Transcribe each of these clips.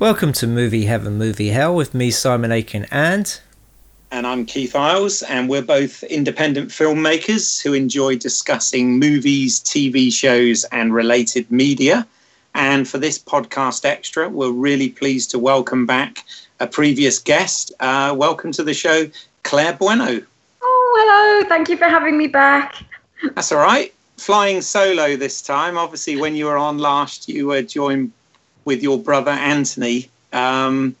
Welcome to Movie Heaven, Movie Hell with me, Simon Aiken, and. And I'm Keith Isles, and we're both independent filmmakers who enjoy discussing movies, TV shows, and related media. And for this podcast extra, we're really pleased to welcome back a previous guest. Uh, welcome to the show, Claire Bueno. Oh, hello. Thank you for having me back. That's all right. Flying solo this time. Obviously, when you were on last, you were joined with your brother Anthony. Um,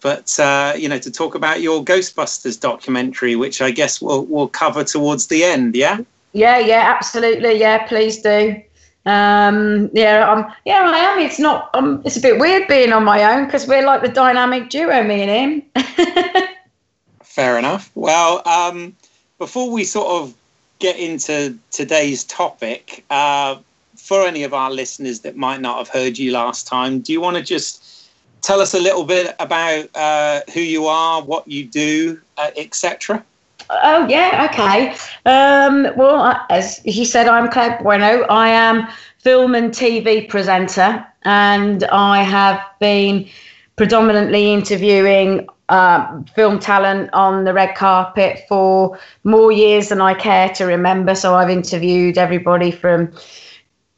but uh, you know, to talk about your Ghostbusters documentary, which I guess we'll we'll cover towards the end. Yeah. Yeah, yeah, absolutely. Yeah, please do. Um, yeah, um, yeah, I am. It's not. Um, it's a bit weird being on my own because we're like the dynamic duo, me and him. Fair enough. Well, um, before we sort of get into today's topic, uh, for any of our listeners that might not have heard you last time, do you want to just tell us a little bit about uh, who you are, what you do, uh, etc.? Oh yeah, okay. Um, well, as you said, I'm Claire Bueno. I am film and TV presenter, and I have been predominantly interviewing uh, film talent on the red carpet for more years than I care to remember. So I've interviewed everybody from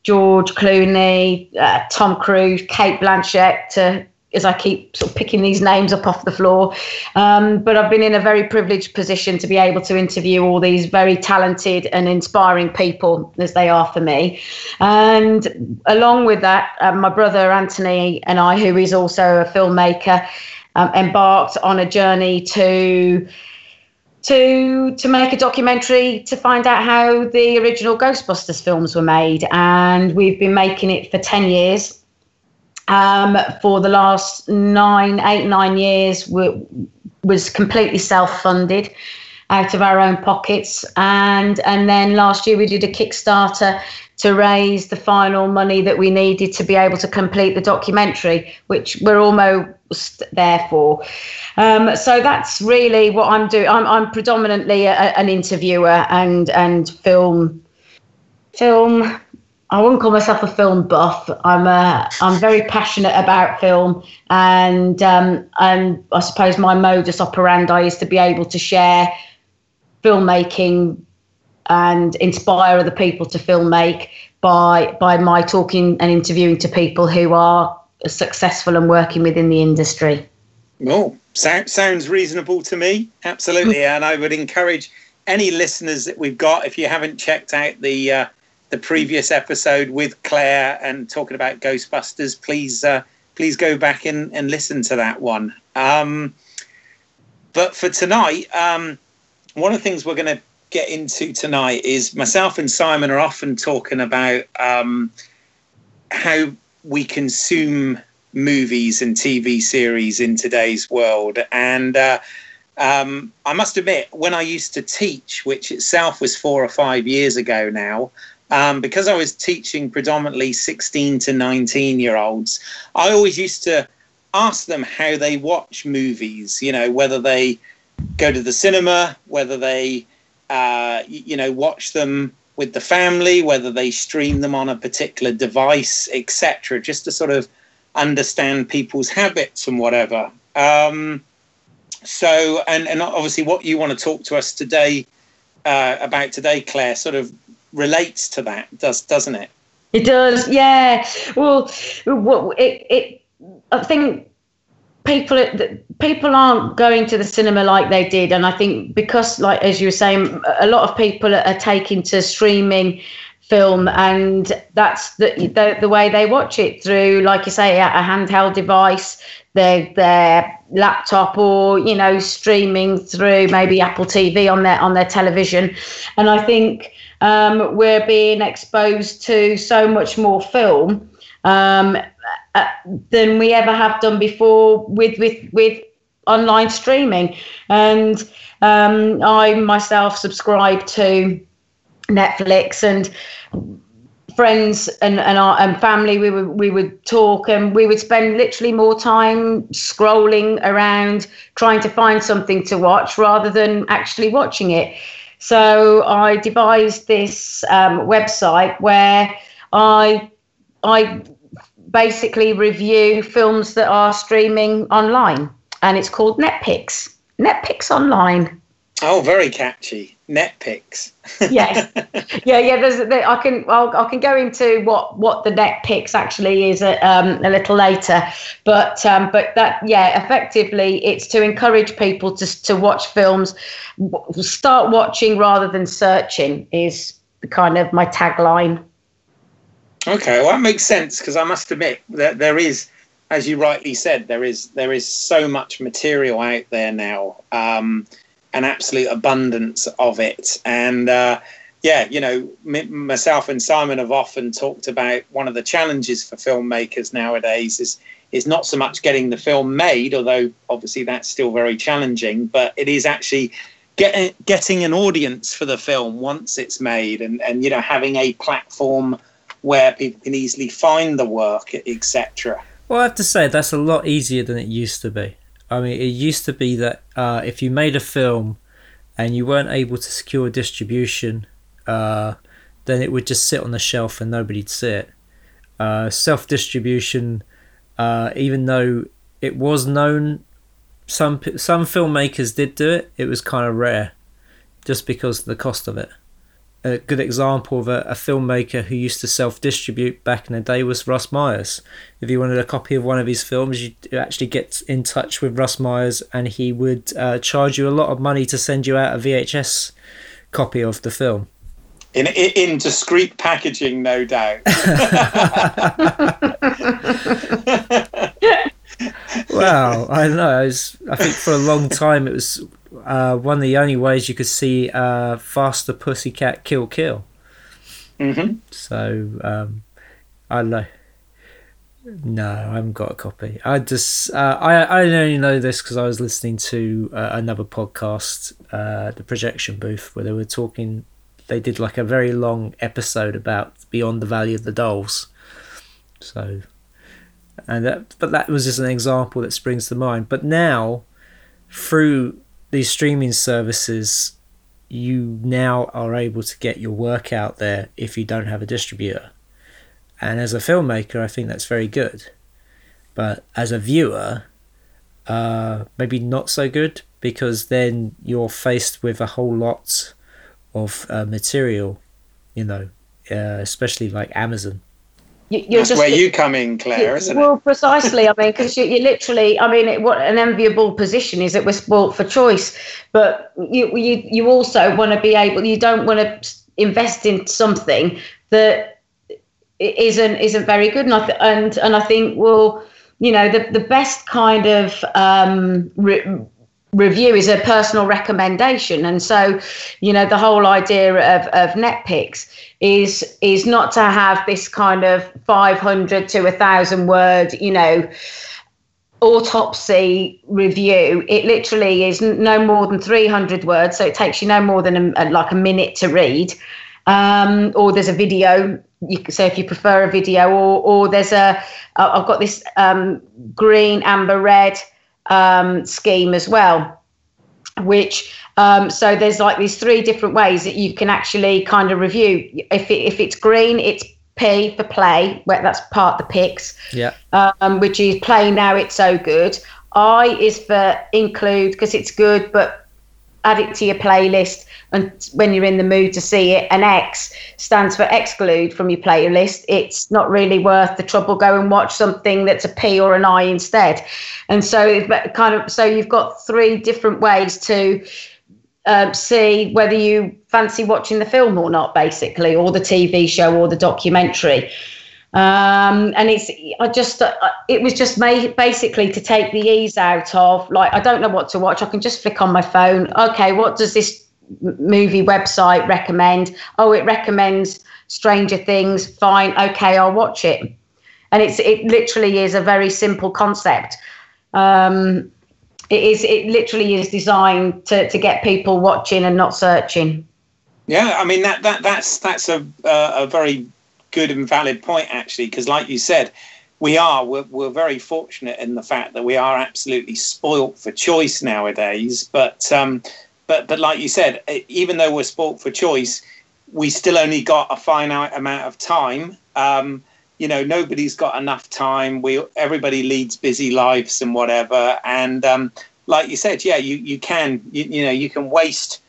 George Clooney, uh, Tom Cruise, Cate Blanchett, to, as I keep sort of picking these names up off the floor. Um, but I've been in a very privileged position to be able to interview all these very talented and inspiring people, as they are for me. And along with that, uh, my brother Anthony and I, who is also a filmmaker, um, embarked on a journey to to to make a documentary to find out how the original Ghostbusters films were made, and we've been making it for ten years. Um, for the last nine, eight, nine years, we, was completely self-funded out of our own pockets, and and then last year we did a Kickstarter to raise the final money that we needed to be able to complete the documentary, which we're almost there for. Um, so that's really what I'm doing. I'm, I'm predominantly a, an interviewer and and film film. I wouldn't call myself a film buff. I'm a, I'm very passionate about film, and um, and I suppose my modus operandi is to be able to share filmmaking and inspire other people to filmmake by by my talking and interviewing to people who are successful and working within the industry. Well, so, sounds reasonable to me. Absolutely, mm. and I would encourage any listeners that we've got if you haven't checked out the uh, the previous episode with Claire and talking about Ghostbusters, please uh, please go back and, and listen to that one. Um, but for tonight, um, one of the things we're going to get into tonight is myself and Simon are often talking about um, how we consume movies and TV series in today's world. And uh, um, I must admit, when I used to teach, which itself was four or five years ago now, um, because I was teaching predominantly 16 to 19 year olds, I always used to ask them how they watch movies, you know, whether they go to the cinema, whether they uh, you know, watch them with the family, whether they stream them on a particular device, etc., just to sort of understand people's habits and whatever. Um, so, and, and obviously, what you want to talk to us today uh, about today, Claire, sort of relates to that, does doesn't it? It does, yeah. Well, it, it I think people people aren't going to the cinema like they did. And i think because like as you were saying a lot of people are taking to streaming film and that's the, the, the way they watch it through like you say a, handheld device their their laptop or you know streaming through maybe apple tv on their on their television. And i think um, we're being exposed to so much more film um, uh, than we ever have done before with with with online streaming. And um, I myself subscribe to Netflix and friends and, and our and family we would we would talk and we would spend literally more time scrolling around trying to find something to watch rather than actually watching it so i devised this um, website where i i basically review films that are streaming online, and it's called Netpicks. Netpicks Online. Oh, very catchy. Netpicks. yes, yeah, yeah. There's, there, I can, I'll, I can go into what what the Netpicks actually is a, uh, um, a little later, but um, but that, yeah, effectively, it's to encourage people to to watch films, start watching rather than searching is the kind of my tagline. Okay, well that makes sense because I must admit that there is, as you rightly said, there is there is so much material out there now, um, an absolute abundance of it, and uh, yeah, you know, m- myself and Simon have often talked about one of the challenges for filmmakers nowadays is is not so much getting the film made, although obviously that's still very challenging, but it is actually getting getting an audience for the film once it's made, and and you know having a platform where people can easily find the work, etc. Well, I have to say that's a lot easier than it used to be. I mean, it used to be that uh, if you made a film and you weren't able to secure distribution, uh, then it would just sit on the shelf and nobody'd see it. Uh, Self distribution, uh, even though it was known, some some filmmakers did do it. It was kind of rare, just because of the cost of it a good example of a, a, filmmaker who used to self-distribute back in the day was Russ Myers. If you wanted a copy of one of his films, you actually get in touch with Russ Myers, and he would uh, charge you a lot of money to send you out a VHS copy of the film. In, in, in discreet packaging, no doubt. well, I don't know. I, was, I think for a long time it was uh, one of the only ways you could see uh, Faster Pussycat Kill Kill. Mm-hmm. So um, I know. No, I haven't got a copy. I just uh, I I only know this because I was listening to uh, another podcast, uh, the Projection Booth, where they were talking. They did like a very long episode about Beyond the Valley of the Dolls. So, and that, but that was just an example that springs to mind. But now, through these streaming services, you now are able to get your work out there if you don't have a distributor. And as a filmmaker, I think that's very good. But as a viewer, uh, maybe not so good because then you're faced with a whole lot of uh, material, you know, uh, especially like Amazon you're That's just, where you come in, Claire, isn't well, it? Well, precisely. I mean, because you, you literally, I mean, it, what an enviable position is that we're spoilt for choice, but you you you also want to be able. You don't want to invest in something that isn't isn't very good, and I th- and and I think well, you know, the the best kind of um, re- review is a personal recommendation. And so you know the whole idea of, of netpicks is is not to have this kind of 500 to a thousand word you know autopsy review. It literally is no more than 300 words so it takes you no more than a, like a minute to read. Um, or there's a video. You so if you prefer a video or or there's a i've got this um, green amber red um, scheme as well which um, so there's like these three different ways that you can actually kind of review. If it, if it's green it's p for play where that's part the picks. Yeah. Um, which is play now it's so good. I is for include because it's good but add it to your playlist and when you're in the mood to see it. And x stands for exclude from your playlist. It's not really worth the trouble. Go and watch something that's a p or an i instead. And so kind of so you've got three different ways to um, see whether you fancy watching the film or not basically or the tv show or the documentary um, and it's I just uh, it was just basically to take the ease out of like I don't know what to watch. I can just flick on my phone. Okay, what does this movie website recommend? Oh, it recommends Stranger Things. Fine, okay, I'll watch it. And it's it literally is a very simple concept. Um, it is it literally is designed to to get people watching and not searching. Yeah, I mean that that that's that's a uh, a very good and valid point actually because like you said we are we're, we're very fortunate in the fact that we are absolutely spoilt for choice nowadays. But um but but like you said even though we're spoilt for choice we still only got a finite amount of time. Um you know nobody's got enough time. We everybody leads busy lives and whatever. And um like you said yeah you you can you, you know you can waste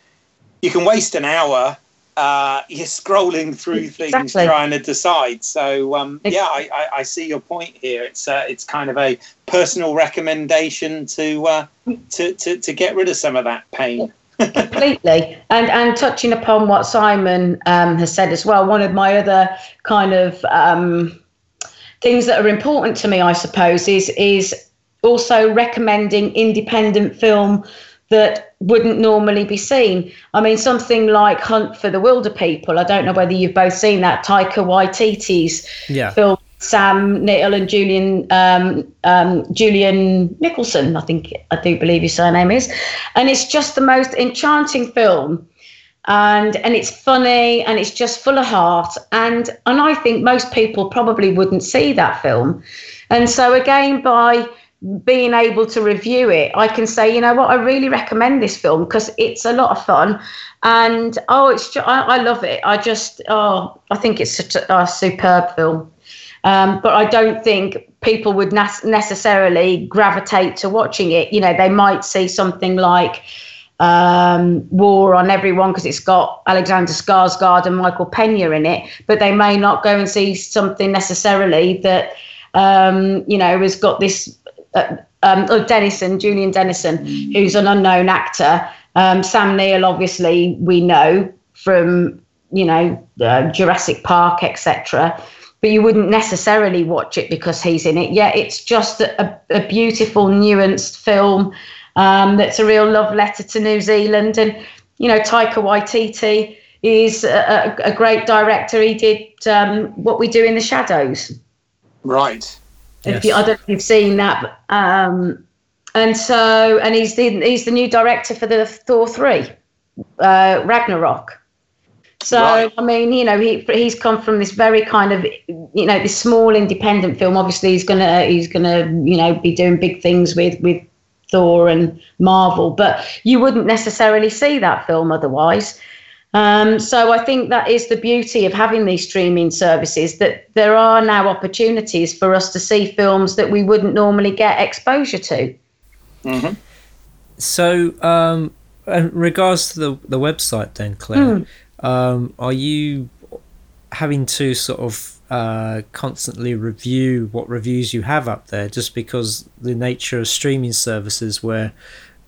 you can waste an hour uh, you're scrolling through things exactly. trying to decide. So um, yeah, I, I, I, see your point here. It's uh, it's kind of a personal recommendation to, uh, to to to get rid of some of that pain. Completely, and and touching upon what Simon um, has said as well. One of my other kind of um, things that are important to me, I suppose, is is also recommending independent film that wouldn't normally be seen. I mean, something like Hunt for the Wilderpeople. I don't know whether you've both seen that Taika Waititi's yeah. film. Sam Neill and Julian um, um, Julian Nicholson, I think I do believe his surname is, and it's just the most enchanting film, and and it's funny and it's just full of heart, and and I think most people probably wouldn't see that film, and so again by being able to review it, I can say, you know what, I really recommend this film because it's a lot of fun, and oh, it's I, I, love it. I just oh, I think it's such a, a superb film. Um, but I don't think people would necessarily gravitate to watching it. You know, they might see something like um, War on Everyone because it's got Alexander Skarsgård and Michael Pena in it, but they may not go and see something necessarily that um, you know has got this uh, um, oh, Dennison, Julian Dennison, who's an unknown actor. Um, Sam Neill, obviously, we know from you know uh, Jurassic Park, etc. But you wouldn't necessarily watch it because he's in it. Yeah, it's just a, a beautiful, nuanced film um, that's a real love letter to New Zealand. And you know, Taika Waititi is a, a great director. He did um, what we do in the shadows. Right. Yes. If you, I don't know if you've seen that. Um, and so, and he's the he's the new director for the Thor three, uh, Ragnarok. So right. I mean, you know, he he's come from this very kind of, you know, this small independent film. Obviously, he's gonna he's gonna you know be doing big things with with Thor and Marvel, but you wouldn't necessarily see that film otherwise. Um, so I think that is the beauty of having these streaming services that there are now opportunities for us to see films that we wouldn't normally get exposure to. Mm-hmm. So, um, in regards to the the website, then Claire, mm. um, are you having to sort of uh, constantly review what reviews you have up there, just because the nature of streaming services where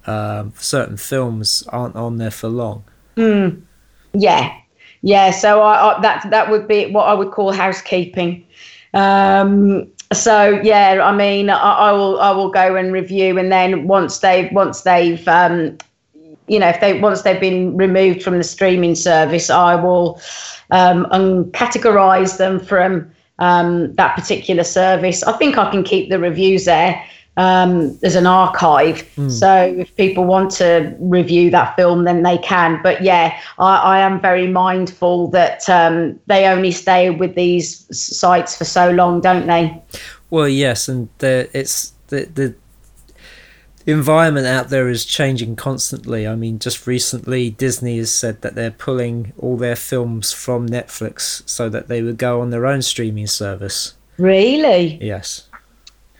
um, certain films aren't on there for long? Mm. Yeah, yeah. So I, I, that that would be what I would call housekeeping. Um, so yeah, I mean, I, I, will I will go and review, and then once they've once they've um, you know if they once they've been removed from the streaming service, I will um, categorize them from um, that particular service. I think I can keep the reviews there um, as an archive. Mm. So if people want to review that film, then they can. But yeah, I, I am very mindful that um, they only stay with these sites for so long, don't they? Well, yes, and the, it's the the environment out there is changing constantly. I mean, just recently, Disney has said that they're pulling all their films from Netflix so that they would go on their own streaming service. Really? Yes.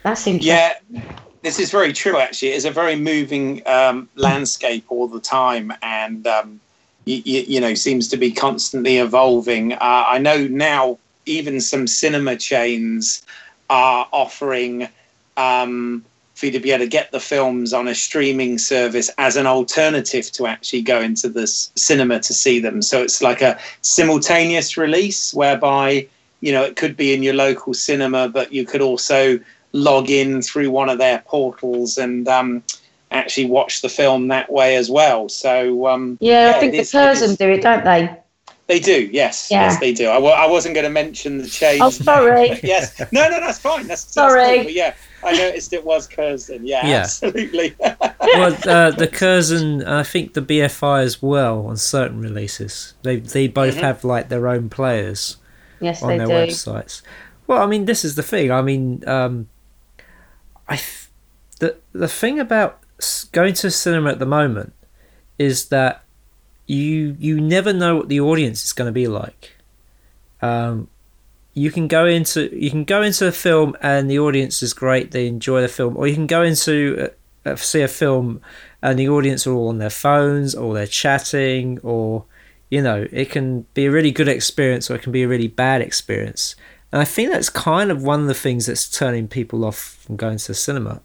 That's interesting. Yeah, this is very true. Actually, it's a very moving um, landscape all the time, and um, you, you, know seems to be constantly evolving. Uh, I know now even some cinema chains are offering um, for you to be able to get the films on a streaming service as an alternative to actually go into the cinema to see them. So it's like a simultaneous release whereby you know it could be in your local cinema, but you could also log in through one of their portals and um, actually watch the film that way as well. So um, yeah, yeah, I think the Curzon do it, don't they? They do, yes, yeah. yes, they do. I w- I wasn't going to mention the change. Oh, sorry. yes, no, no, that's fine. That's sorry. That's cool. yeah, I noticed it was Curzon. Yeah, yeah. absolutely. well, uh, the Curzon, I think the BFI as well on certain releases. They they both mm-hmm. have like their own players. Yes, on their do. websites. Well, I mean, this is the thing. I mean, um, I the the thing about going to cinema at the moment is that you you never know what the audience is going to be like. Um, you can go into you can go into a film and the audience is great, they enjoy the film, or you can go into see a film and the audience are all on their phones or they're chatting, or you know it can be a really good experience or it can be a really bad experience. And I think that's kind of one of the things that's turning people off from going to the cinema.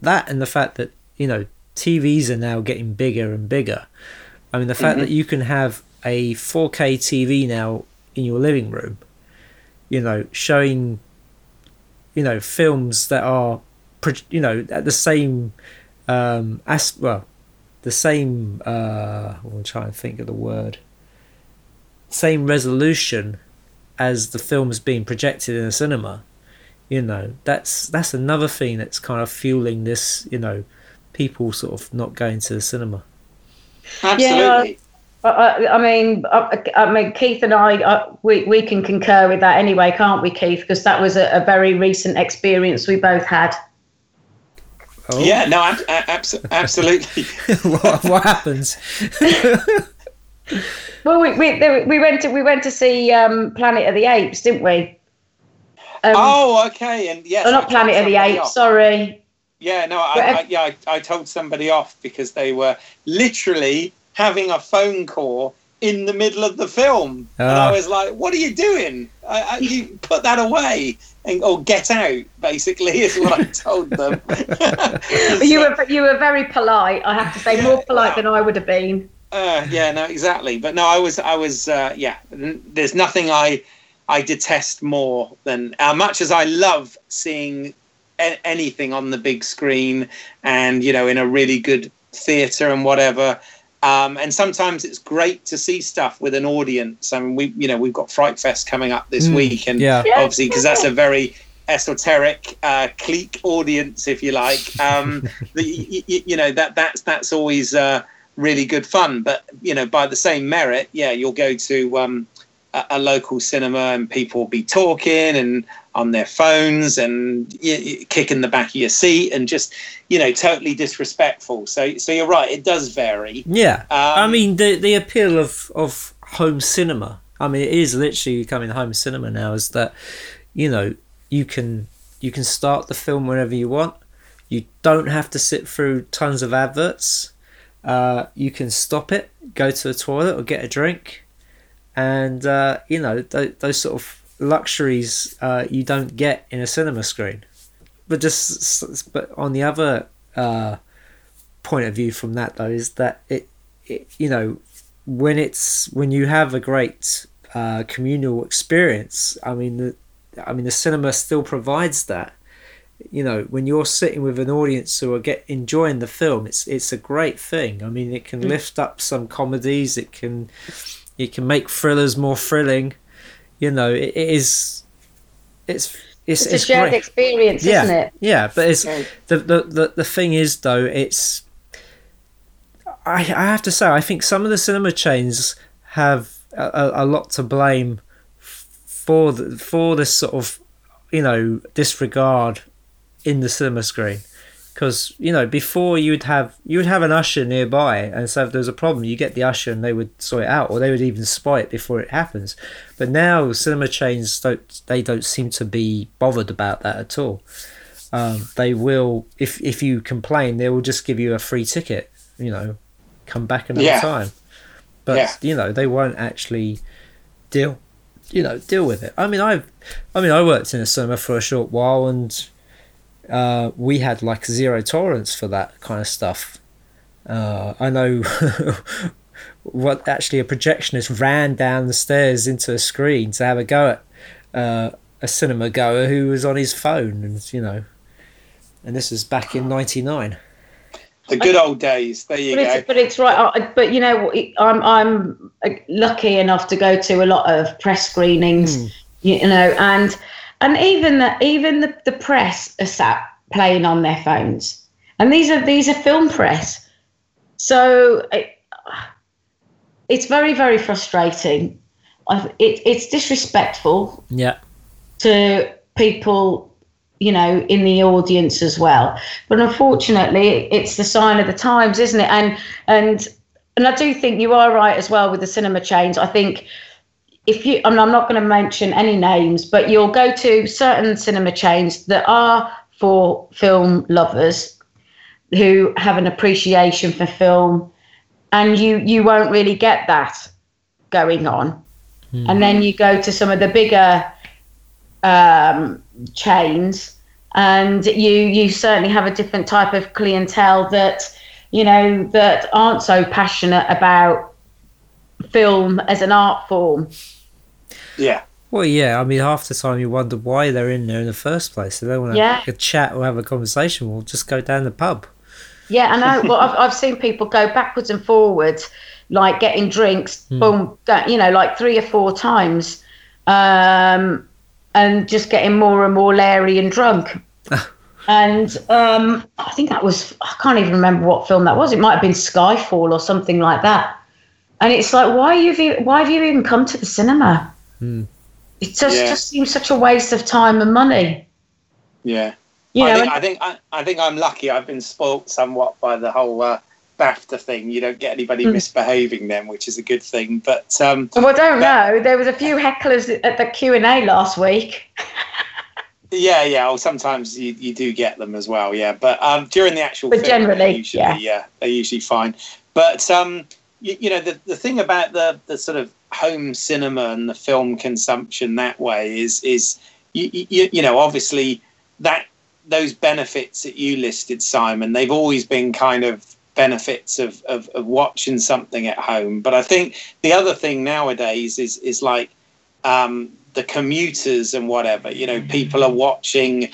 That and the fact that you know TVs are now getting bigger and bigger. I mean, the fact mm-hmm. that you can have a 4K TV now in your living room, you know, showing, you know, films that are, you know, at the same, um, as well, the same. Uh, I'm trying to think of the word. Same resolution as the films being projected in a cinema. You know, that's that's another thing that's kind of fueling this. You know, people sort of not going to the cinema. Absolutely. Yeah, I, I mean, I, I, mean, Keith and I, uh, we we can concur with that anyway, can't we, Keith? Because that was a, a, very recent experience we both had. Oh. Yeah, no, ab- ab- absolutely. what, what happens? well, we, we we went to we went to see um, Planet of the Apes, didn't we? Um, oh, okay, and yes, oh, not Planet of the Apes. Off. Sorry, yeah, no, I, I yeah, I, I, told somebody off because they were literally having a phone call in the middle of the film, and I ah. was like, "What are you doing? I, you put that away." And, or get out, basically, is what I told them. you were you were very polite. I have to say, more polite well, than I would have been. Uh, yeah, no, exactly. But no, I was, I was, uh, yeah. There's nothing I, I detest more than, as much as I love seeing anything on the big screen and you know in a really good theater and whatever um, and sometimes it's great to see stuff with an audience. I mean, we, you know, we've got Fright Fest coming up this mm, week, and yeah. obviously because that's a very esoteric uh, clique audience, if you like. Um, the, you, you, know that that's that's always uh, really good fun. But you know, by the same merit, yeah, you'll go to um, a, a, local cinema and people will be talking and on their phones and you, you kicking the back of your seat and just you know totally disrespectful. So so you're right it does vary. Yeah. Um, i mean the the appeal of of home cinema i mean it is literally becoming home cinema now is that you know you can you can start the film whenever you want. You don't have to sit through tons of adverts uh, you can stop it go to the toilet or get a drink and uh, you know th- those sort of luxuries uh, you don't get in a cinema screen. But just but on the other uh, point of view from that though is that it, it you know when it's when you have a great uh, communal experience. I mean the I mean the cinema still provides that. You know, when you're sitting with an audience who are get enjoying the film, it's it's a great thing. I mean, it can mm. lift up some comedies. It can it can make thrillers more thrilling you know, it, it is. It's it's, it's, it's a shared great. experience, yeah, isn't it? Yeah, but it's the, the the the thing is though it's. I I have to say I think some of the cinema chains have a, a lot to blame for the, for this sort of you know disregard in the cinema screen because you know before you would have you would have an usher nearby and so if there's a problem you get the usher and they would sort it out or they would even spot it before it happens but now cinema chains don't they don't seem to be bothered about that at all um, they will if if you complain, they will just give you a free ticket. You know, come back another Yeah. time. But Yeah. you know, they won't actually deal. You know, deal with it. I mean, I, I mean, I worked in a cinema for a short while, and uh, we had like zero tolerance for that kind of stuff. Uh, I know what actually a projectionist ran down the stairs into a screen to have a go at uh, a cinema goer who was on his phone, and you know, and this was back in '99. The good old days. There you But go. it's, but it's right. uh, But you know, I'm I'm uh, lucky enough to go to a lot of press screenings. Hmm. You know, and and even the even the, the press are sat playing on their phones, and these are these are film press. So it, it's very very frustrating. It, it's disrespectful Yeah, to people you know in the audience as well. But unfortunately it's the sign of the times isn't it? And and and i do think you are right as well with the cinema chains. I think if you i'm not going to mention any names but you'll go to certain cinema chains that are for film lovers who have an appreciation for film and you you won't really get that going on. And then you go to some of the bigger um, chains, and you you certainly have a different type of clientele that you know that aren't so passionate about film as an art form. Yeah. Well, yeah. I mean, half the time you wonder why they're in there in the first place. So they don't want to Yeah. have a chat or have a conversation. We'll just go down the pub. Yeah, I know. Well, I've I've seen people go backwards and forwards, like getting drinks, boom, you know, like three or four times, um, and just getting more and more leery and drunk. and um, I think that was I can't even remember what film that was. It might have been Skyfall or something like that. And it's like, why have you why have you even come to the cinema? It just Yeah. just seems such a waste of time and money. Yeah. You I know, think, and- I think I, I think I'm lucky. I've been spoilt somewhat by the whole uh, BAFTA thing. You don't get anybody Hmm. misbehaving then, which is a good thing. But um, well, I don't But- know. There was a few hecklers at the Q and A last week. yeah, yeah. Well, sometimes you, you do get them as well. Yeah, but um, during the actual, But film, generally, usually, yeah. yeah, they're usually fine. But um, you, you know, the the thing about the the sort of home cinema and the film consumption that way is is you you, you know obviously that those benefits that you listed, Simon, they've always been kind of benefits of, of, of watching something at home. But I think the other thing nowadays is is like um, the commuters and whatever. You know, people are watching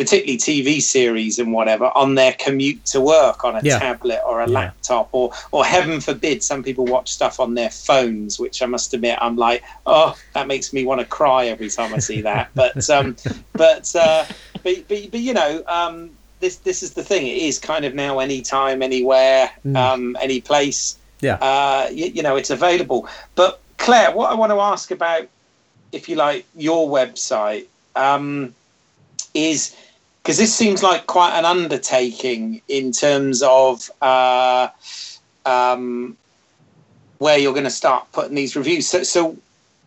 particularly TV series and whatever on their commute to work on a Yeah. tablet or a Yeah. laptop or or heaven forbid some people watch stuff on their phones which I must admit I'm like oh that makes me want to cry every time I see that but um but uh but, but, but you know um this this is the thing it is kind of now anytime anywhere Mm. um any place Yeah. uh you, you know it's available but Claire what I want to ask about if you like your website um is because this seems like quite an undertaking in terms of uh, um, where you're going to start putting these reviews. So, so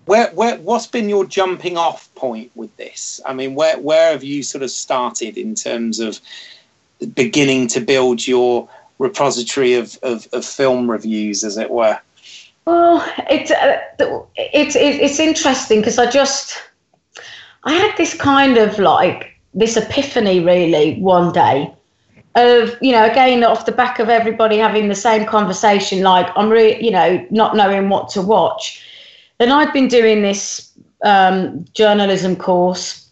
where, where, what's been your jumping off point with this? I mean, where, where have you sort of started in terms of beginning to build your repository of, of, of film reviews, as it were? Well, it's uh, it's it's it's interesting because I just I had this kind of like this epiphany really one day of you know again off the back of everybody having the same conversation like I'm really you know not knowing what to watch, then I'd been doing this um, journalism course,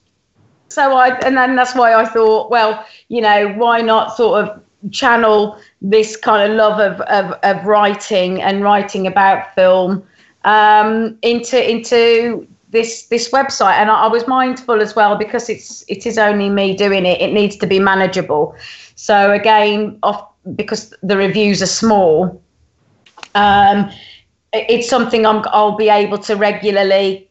so I and then that's why I thought well you know why not sort of channel this kind of love of, of, of writing and writing about film um, into into this this website and I, I was mindful as well because it's it is only me doing it it needs to be manageable. So again off because the reviews are small um, it- it's something I'm, I'll be able to regularly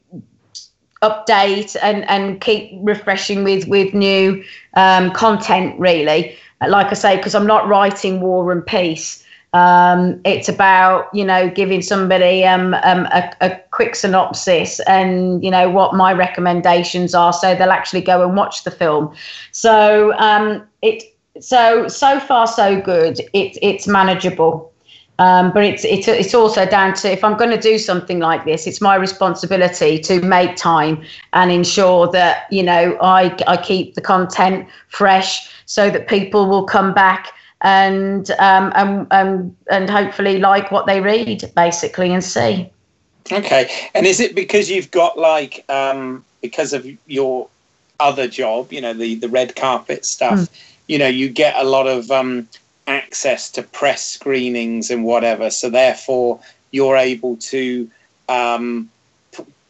update and, and keep refreshing with with new um, content really. Like I say because I'm not writing War and Peace Um, it's about you know giving somebody um, um, a, a, quick synopsis and you know what my recommendations are, so they'll actually go and watch the film. So um, it so so far so good. It's it's manageable. Um, but it's, it's it's also down to if I'm going to do something like this, it's my responsibility to make time and ensure that you know I I keep the content fresh so that people will come back and um, and and and hopefully like what they read basically and see. Okay, and is it because you've got like um, because of your other job, you know, the the red carpet stuff, mm. you know, you get a lot of um, access to press screenings and whatever, so therefore you're able to um,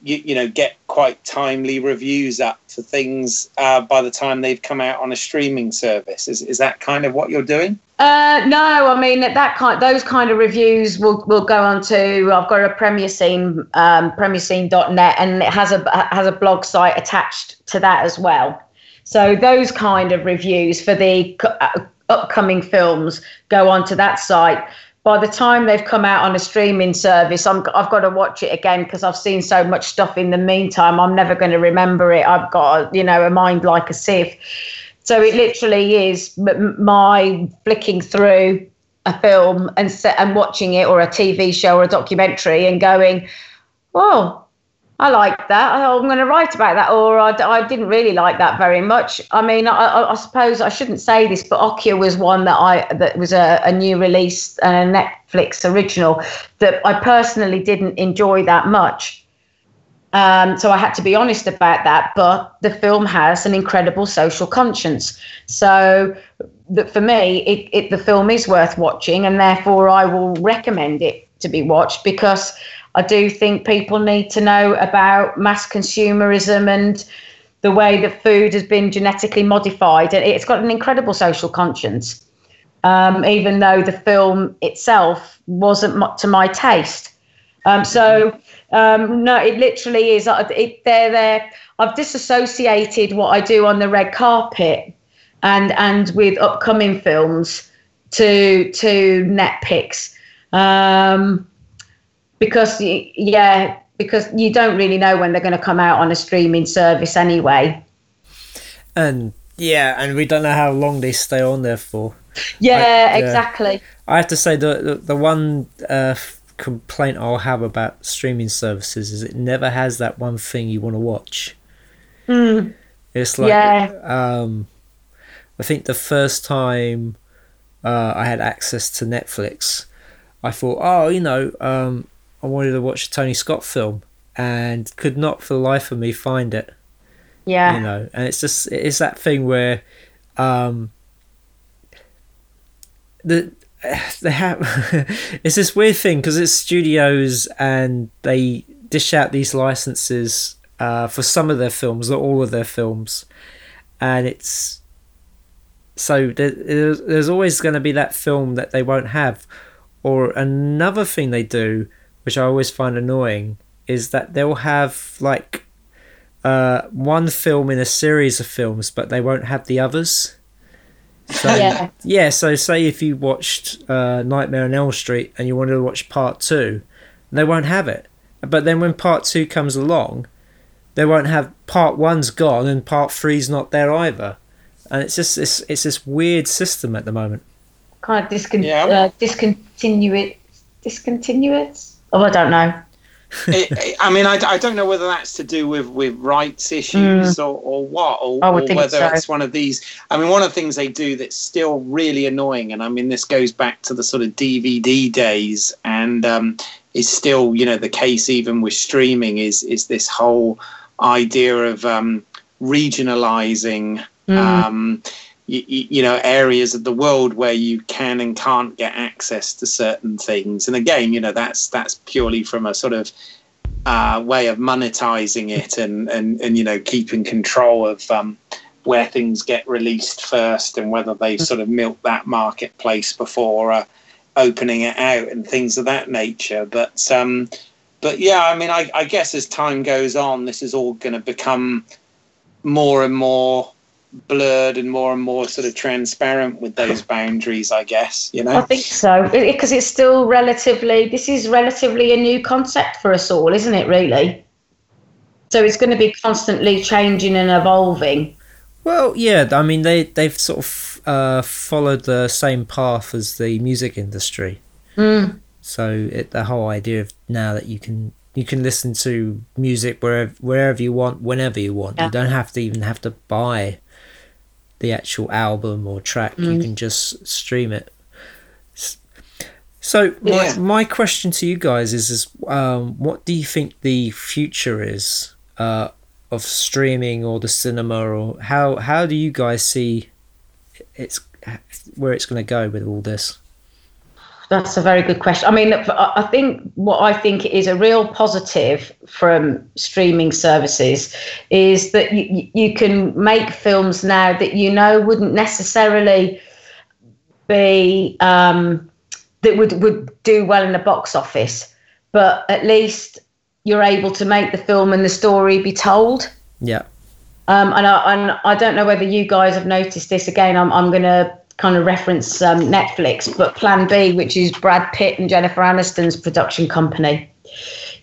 you, you know get quite timely reviews up for things uh, by the time they've come out on a streaming service. Is is that kind of what you're doing? Uh, no, I mean that kind those kind of reviews will will go on to. I've got a Premier Scene, um, PremierScene.net, and it has a has a blog site attached to that as well. So those kind of reviews for the uh, upcoming films go onto that site by the time they've come out on a streaming service, I'm, I've got to watch it again because I've seen so much stuff in the meantime. I'm never going to remember it. I've got, you know, a mind like a sieve. So it literally is my flicking through a film and and watching it or a TV show or a documentary and going, oh, I like that. I'm going to write about that. Or I, I didn't really like that very much. I mean, I, I, suppose I shouldn't say this, but Okja was one that I that was a, a new release, and a Netflix original that I personally didn't enjoy that much. Um, so I had to be honest about that. But the film has an incredible social conscience. So that for me, it, it the film is worth watching, and therefore I will recommend it to be watched because I do think people need to know about mass consumerism and the way that food has been genetically modified. And it's got an incredible social conscience, um, even though the film itself wasn't to my taste. Um, so um, no, it literally is. Uh, it, they're there. I've disassociated what I do on the red carpet and and with upcoming films to to Netflix. Um, because yeah, because you don't really know when they're going to come out on a streaming service anyway. And yeah, and we don't know how long they stay on there for. Yeah, I, exactly. I have to say the the, the one uh, complaint I'll have about streaming services is it never has that one thing you want to watch. Mm. It's like yeah. um, I think the first time uh, I had access to Netflix, I thought, oh, you know, um, I wanted to watch a Tony Scott film and could not for the life of me find it. Yeah. You know, and it's just it's that thing where um the they have it's this weird thing because it's studios and they dish out these licenses uh, for some of their films, not all of their films, and it's so there's, there's always going to be that film that they won't have, or another thing they do which I always find annoying, is that they'll have like uh, one film in a series of films, but they won't have the others. So yeah. yeah, so say if you watched uh, Nightmare on Elm Street and you wanted to watch part two, they won't have it. But then when part two comes along, they won't have part one's gone and part three's not there either. And it's just it's, it's this weird system at the moment. Kind of discon- yeah. uh, discontinue it, discontinue it. Oh, I don't know. it, I mean, I, I don't know whether that's to do with, with rights issues mm. or, or what, or, or whether so. it's one of these. I mean, one of the things they do that's still really annoying, and I mean, this goes back to the sort of DVD days, and um, is still, you know, the case even with streaming, is is this whole idea of um, regionalizing. Mm. Um, you, you, know areas of the world where you can and can't get access to certain things. And again you know that's that's purely from a sort of uh, way of monetizing it and, and and you know keeping control of um, where things get released first and whether they sort of milk that marketplace before uh, opening it out and things of that nature. But um, but yeah i mean I, I guess as time goes on this is all going to become more and more blurred and more and more sort of transparent with those boundaries. I guess you know. I think so because it's still relatively. This is relatively a new concept for us all, isn't it? Really. So it's going to be constantly changing and evolving. Well, yeah. I mean, they they've sort of uh, followed the same path as the music industry. Mm. So it, the whole idea of now that you can you can listen to music wherever wherever you want, whenever you want. Yeah. You don't have to even have to buy the actual album or track. You Mm. can just stream it. So my, Yeah. my question to you guys is: is um, what do you think the future is uh, of streaming or the cinema, or how how do you guys see it's where it's going to go with all this? That's a very good question. I mean, I think what I think is a real positive from streaming services is that you, you can make films now that you know wouldn't necessarily be um, that would would do well in the box office, but at least you're able to make the film and the story be told. Yeah. Um, and, I, and I don't know whether you guys have noticed this. Again, I'm, I'm going to kind of reference um, Netflix, but Plan B, which is Brad Pitt and Jennifer Aniston's production company,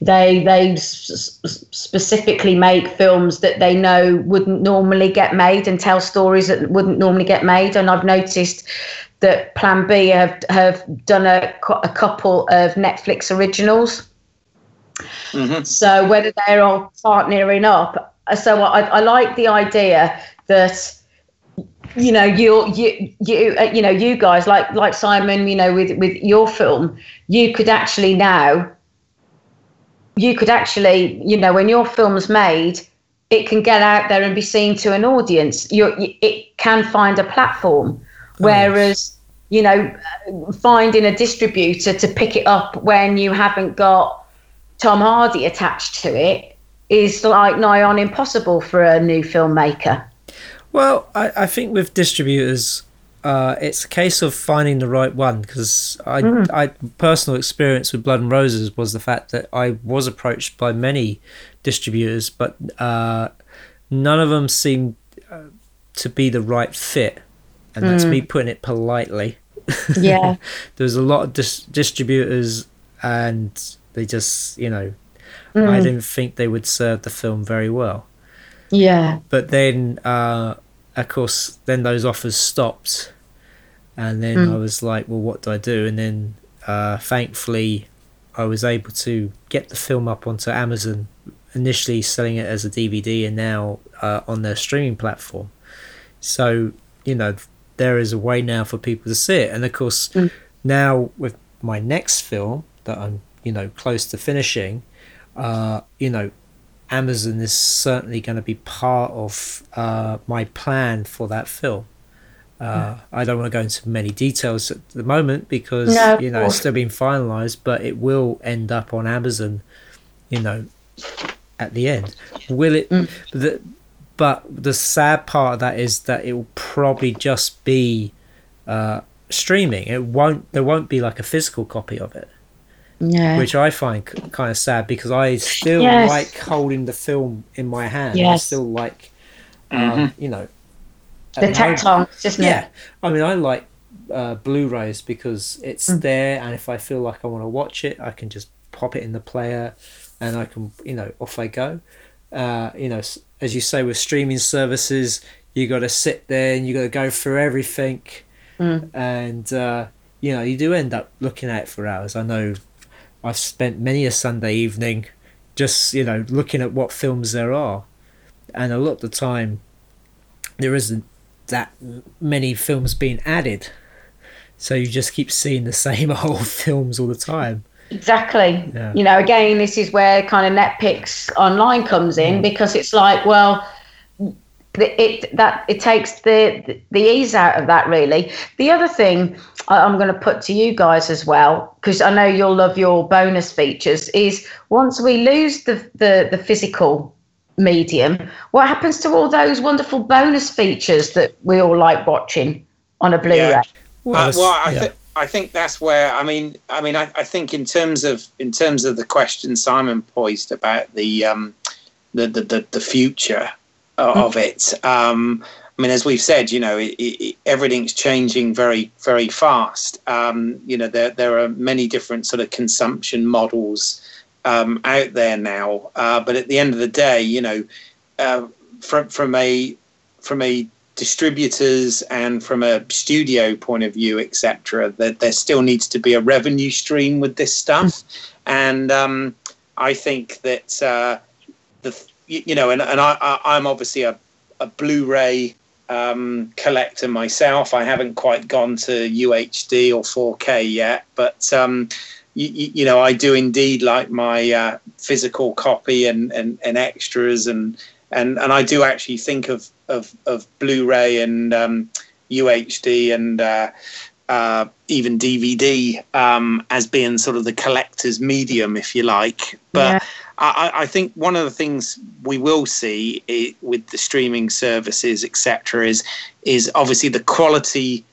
they they s- specifically make films that they know wouldn't normally get made and tell stories that wouldn't normally get made. And I've noticed that Plan B have have done a, a couple of Netflix originals. Mhm. So whether they're all partnering up, so I, I like the idea that you know you you you uh, you know you guys like like Simon, you know with with your film, you could actually now you could actually you know when your film's made, it can get out there and be seen to an audience. You it can find a platform, whereas. You know, finding a distributor to pick it up when you haven't got Tom Hardy attached to it is like nigh on impossible for a new filmmaker. Well, I, I think with distributors, uh, it's a case of finding the right one because I, I personal experience with Blood and Roses was the fact that I was approached by many distributors, but uh, none of them seemed uh, to be the right fit, and that's me putting it politely. Yeah. There's a lot of dis- distributors, and they just, you know, I didn't think they would serve the film very well Yeah. but then uh, of course then those offers stopped and then Mm. i was like well what do i do and then uh, thankfully i was able to get the film up onto amazon initially selling it as a dvd and now uh, on their streaming platform so you know there is a way now for people to see it and of course Mm. now with my next film that i'm you know close to finishing uh, you know Amazon is certainly going to be part of uh, my plan for that film. Uh, I don't want to go into many details at the moment because No, you know it's still being finalized, but it will end up on Amazon. You know, at the end, will it? Mm. The, but the sad part of that is that it will probably just be uh, streaming. It won't. There won't be like a physical copy of it Yeah. which I find kind of sad because I still Yes. like holding the film in my hand. I still like, um, you know, at the moment- tactile, isn't Yeah, it? I mean, I like uh, Blu-rays because it's Mm. there, and if I feel like I want to watch it, I can just pop it in the player, and I can, you know, off I go. Uh, you know, as you say with streaming services, you got to sit there and you got to go through everything, Mm. and uh, you know, you do end up looking at it for hours. I know I've spent many a Sunday evening just, you know, looking at what films there are. And a lot of the time, there isn't that many films being added. So you just keep seeing the same old films all the time. Exactly. Yeah. You know, again, this is where kind of Netflix online comes in mm. because it's like, well, it that it takes the the ease out of that really. The other thing I- I'm going to put to you guys as well, because I know you'll love your bonus features, is once we lose the the, the physical medium, what happens to all those wonderful bonus features that we all like watching on a Blu-ray? Yeah. Well, Uh, well, I, yeah. thi- I think that's where I mean, I mean, I, I think in terms of in terms of the question Simon posed about the um, the, the, the the future of it, um, I mean, as we've said, you know, it, it, everything's changing very, very fast. Um, you know, there there are many different sort of consumption models um, out there now. Uh, but at the end of the day, you know, uh, from from a from a distributors and from a studio point of view, etc., that there still needs to be a revenue stream with this stuff. And um, I think that uh, the you know, and, and I, I'm obviously a, a Blu-ray um, collector myself. I haven't quite gone to UHD or 4K yet, but um, you, you, know, I do indeed like my uh, physical copy and, and, and extras, and, and and I do actually think of of, of Blu-ray and um, UHD and uh, uh, even DVD um, as being sort of the collector's medium, if you like, but. I, I, think one of the things we will see it, with the streaming services, etc., is is obviously the quality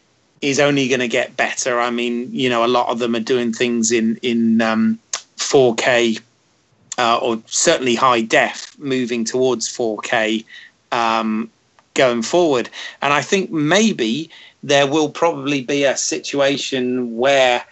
is only going to get better. I mean, you know, a lot of them are doing things in in um, 4K uh, or certainly high def, moving towards 4K um, going forward. And I think maybe there will probably be a situation where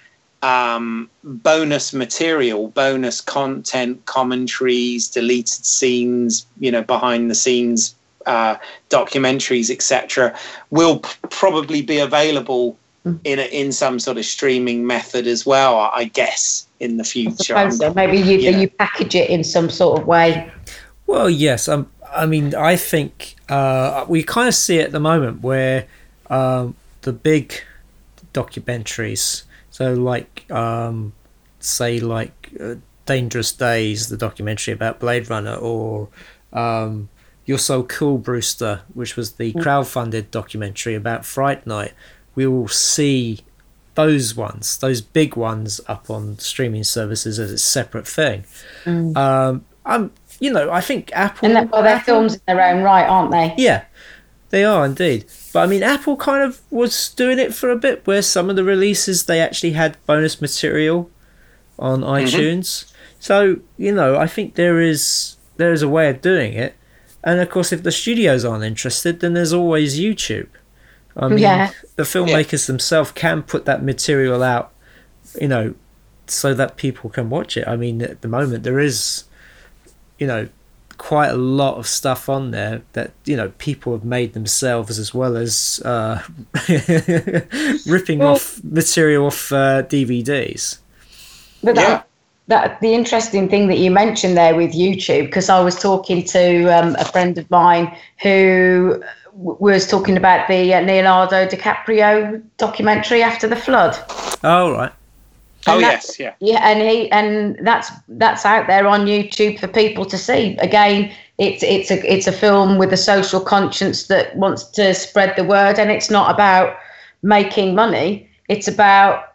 um, bonus material, bonus content, commentaries, deleted scenes, you know, behind the scenes uh, documentaries, etc., will p- probably be available mm. in a, in some sort of streaming method as well. I guess in the future. So. Maybe you yeah. you package it in some sort of way. Well, yes. Um, I mean, I think uh, we kind of see it at the moment where um, the big documentaries so, like, um, say, like uh, Dangerous Days, the documentary about Blade Runner, or um, You're So Cool, Brewster, which was the mm. crowd-funded documentary about Fright Night. We will see those ones, those big ones, up on streaming services as a separate thing. Mm. Um, I'm, you know, I think Apple. And well, they're Apple, films in their own right, aren't they? Yeah, they are indeed. But I mean, Apple kind of was doing it for a bit, where some of the releases they actually had bonus material on mm-hmm. iTunes. So you know, I think there is there is a way of doing it, and of course, if the studios aren't interested, then there's always YouTube. I mean, yeah. the filmmakers yeah. themselves can put that material out, you know, so that people can watch it. I mean, at the moment there is, you know, quite a lot of stuff on there that you know people have made themselves as well as uh, ripping well, off material off uh, DVDs. But that, yeah. that the interesting thing that you mentioned there with YouTube, because I was talking to um, a friend of mine who was talking about the uh, Leonardo DiCaprio documentary after the flood. Oh right oh yes, yeah. Yeah, and he and that's that's out there on YouTube for people to see. Again, it's it's a it's a film with a social conscience that wants to spread the word, and it's not about making money. It's about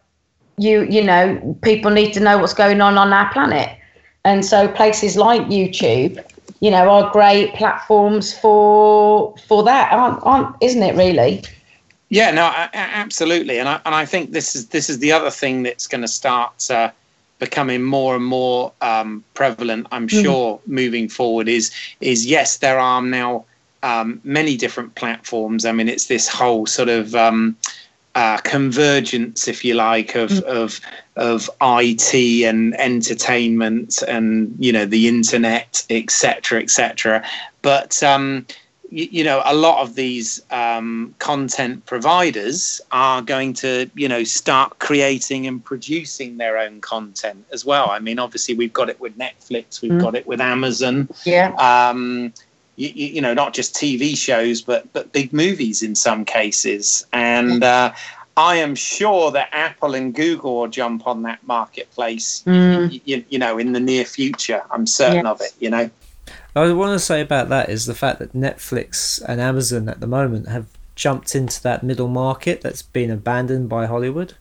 you you know people need to know what's going on on our planet, and so places like YouTube, you know, are great platforms for for that, aren't aren't isn't it really? Yeah, no, absolutely, and I and I think this is this is the other thing that's going to start uh, becoming more and more um, prevalent. I'm mm. sure moving forward is is yes, there are now um, many different platforms. I mean, it's this whole sort of um, uh, convergence, if you like, of mm. of of IT and entertainment and you know the internet, etc., etc. But um, you, you, know, a lot of these um, content providers are going to, you know, start creating and producing their own content as well. I mean, obviously, we've got it with Netflix, we've mm. got it with Amazon. Yeah. Um, you, you, know, not just TV shows, but but big movies in some cases. And uh, I am sure that Apple and Google will jump on that marketplace. Mm. You, you, know, in the near future. I'm certain yes. of it. You know. I want to say about that is the fact that Netflix and Amazon at the moment have jumped into that middle market that's been abandoned by Hollywood.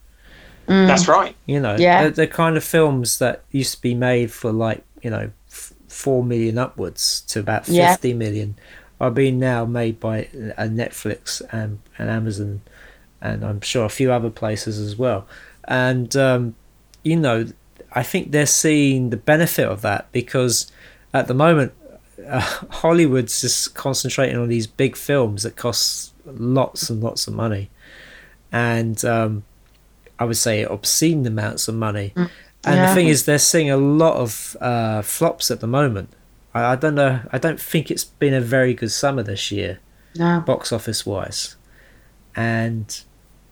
Mm. That's right. You know, yeah. the, kind of films that used to be made for like you know f- four million upwards to about fifty yeah. million are being now made by a Netflix and, and Amazon, and I'm sure a few other places as well. And um, you know, I think they're seeing the benefit of that because at the moment uh, Hollywood's just concentrating on these big films that cost lots and lots of money, and um, I would say obscene amounts of money. Mm. And yeah. the thing is, they're seeing a lot of uh, flops at the moment. I, I, don't know. I don't think it's been a very good summer this year, no. box office wise. And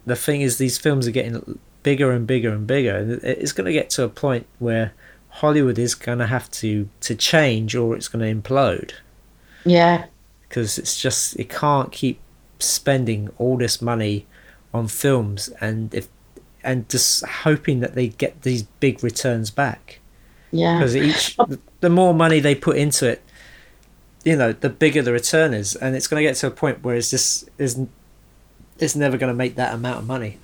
the thing is, these films are getting bigger and bigger and bigger. And it's going to get to a point where Hollywood is going to have to to change, or it's going to implode. Yeah. Because it's just it can't keep spending all this money on films, and if and just hoping that they get these big returns back. Yeah. Because each the more money they put into it, you know, the bigger the return is, and it's going to get to a point where it's just is it's never going to make that amount of money.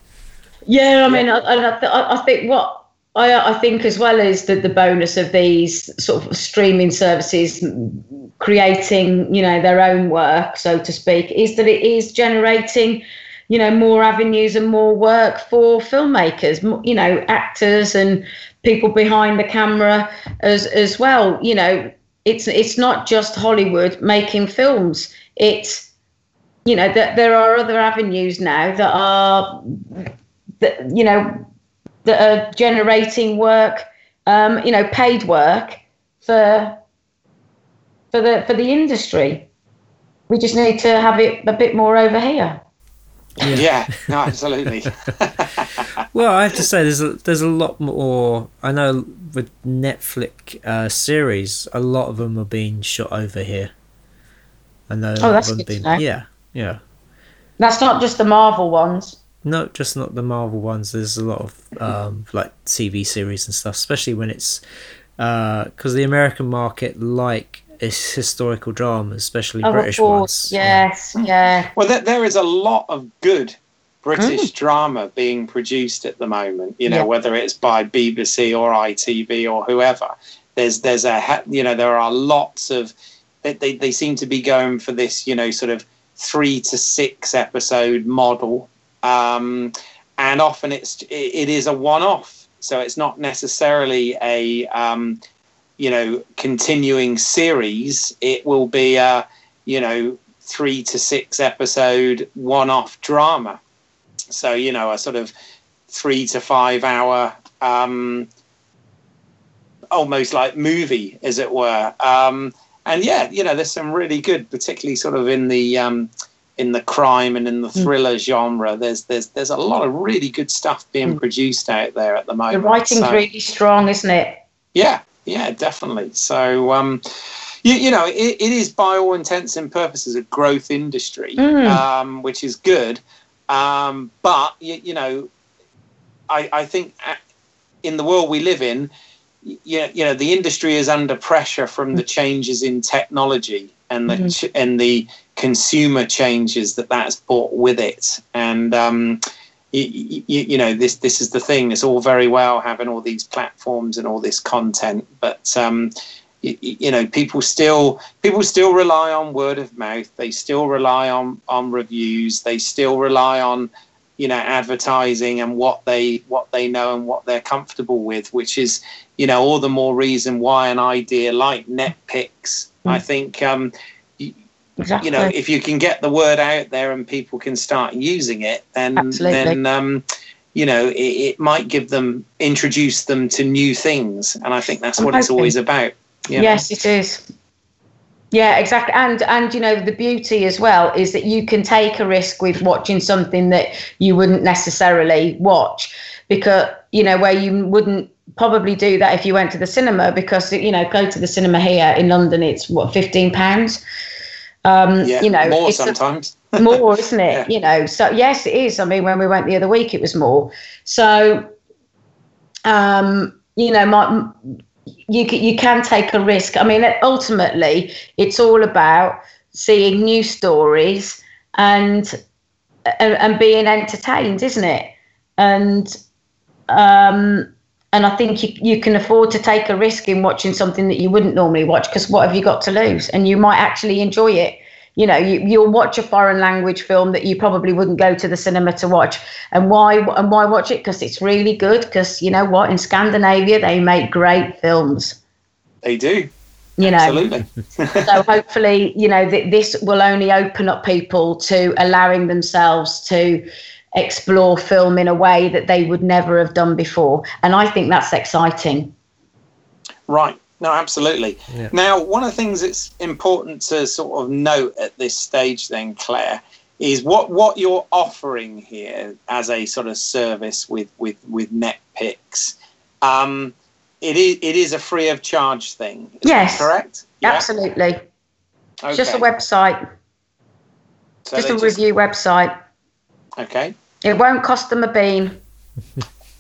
Yeah, I mean, I, I, I think what I, I think as well as that the bonus of these sort of streaming services creating, you know, their own work, so to speak, is that it is generating, you know, more avenues and more work for filmmakers, you know, actors and people behind the camera as as well. You know, it's it's not just Hollywood making films. It's you know that there are other avenues now that are that you know that are generating work, um, you know, paid work for for the for the industry. We just need to have it a bit more over here. Yeah, yeah no, absolutely. well, I have to say, there's a, there's a lot more. I know with Netflix uh, series, a lot of them are being shot over here. I know. Oh, that's good been, Yeah, yeah. That's not just the Marvel ones. No, just not the Marvel ones. There's a lot of um, like TV series and stuff, especially when it's because uh, the American market like is historical dramas, especially oh, British ones. Yes, yeah. yeah. Well, there, there is a lot of good British mm. drama being produced at the moment. You know, yeah. whether it's by BBC or ITV or whoever. There's there's a you know there are lots of they, they, they seem to be going for this you know sort of three to six episode model um, and often it's it is a one-off, so it's not necessarily a um, you know continuing series. It will be a you know three to six episode one-off drama. So you know a sort of three to five hour um, almost like movie, as it were. Um, and yeah, you know, there's some really good, particularly sort of in the um, in the crime and in the hmm. thriller mm. genre. There's there's there's a lot of really good stuff being mm. produced out there at the moment. The writing's so, really strong, isn't it? Yeah, yeah, definitely. So. Um, you, you know, it, it is by all intents and purposes a growth industry, mm. um, which is good. Um, but you, you know, I, I think in the world we live in, you, you know, the industry is under pressure from the changes in technology and the mm-hmm. and the consumer changes that that's brought with it. And um, you, you, you, know, this this is the thing. It's all very well having all these platforms and all this content, but um, you, you, know, people still people still rely on word of mouth. They still rely on on reviews. They still rely on you know advertising and what they what they know and what they're comfortable with which is you know all the more reason why an idea like NetPix mm. i think um, Exactly. You know, if you can get the word out there and people can start using it, then Absolutely. then um, you know it, it, might give them introduce them to new things, and I think that's I'm what hoping. it's always about. Yes, it is. Yeah, exactly. And and you know the beauty as well is that you can take a risk with watching something that you wouldn't necessarily watch because you know where you wouldn't probably do that if you went to the cinema because you know go to the cinema here in London it's what 15 pounds um, yeah, you know, more sometimes. more, isn't it? Yeah. You know, so yes, it is. I mean, when we went the other week, it was more. So, um, you know, my, you you can take a risk. I mean, ultimately, it's all about seeing new stories and and, and being entertained, isn't it? And um, and I think you, you can afford to take a risk in watching something that you wouldn't normally watch because what have you got to lose? And you might actually enjoy it. You know, you, you'll watch a foreign language film that you probably wouldn't go to the cinema to watch. And why and why watch it? Because it's really good. Because you know what? In Scandinavia, they make great films. They do. You know, Absolutely. so hopefully, you know, th- this will only open up people to allowing themselves to explore film in a way that they would never have done before, and I think that's exciting. Right. No, absolutely. Yeah. Now, one of the things that's important to sort of note at this stage, then, Claire, is what what you're offering here as a sort of service with with with NetPix. Um, it is it is a free of charge thing. is that Yes. correct. Absolutely, Okay. just a website, So just they a review website. Okay. It won't cost them a bean.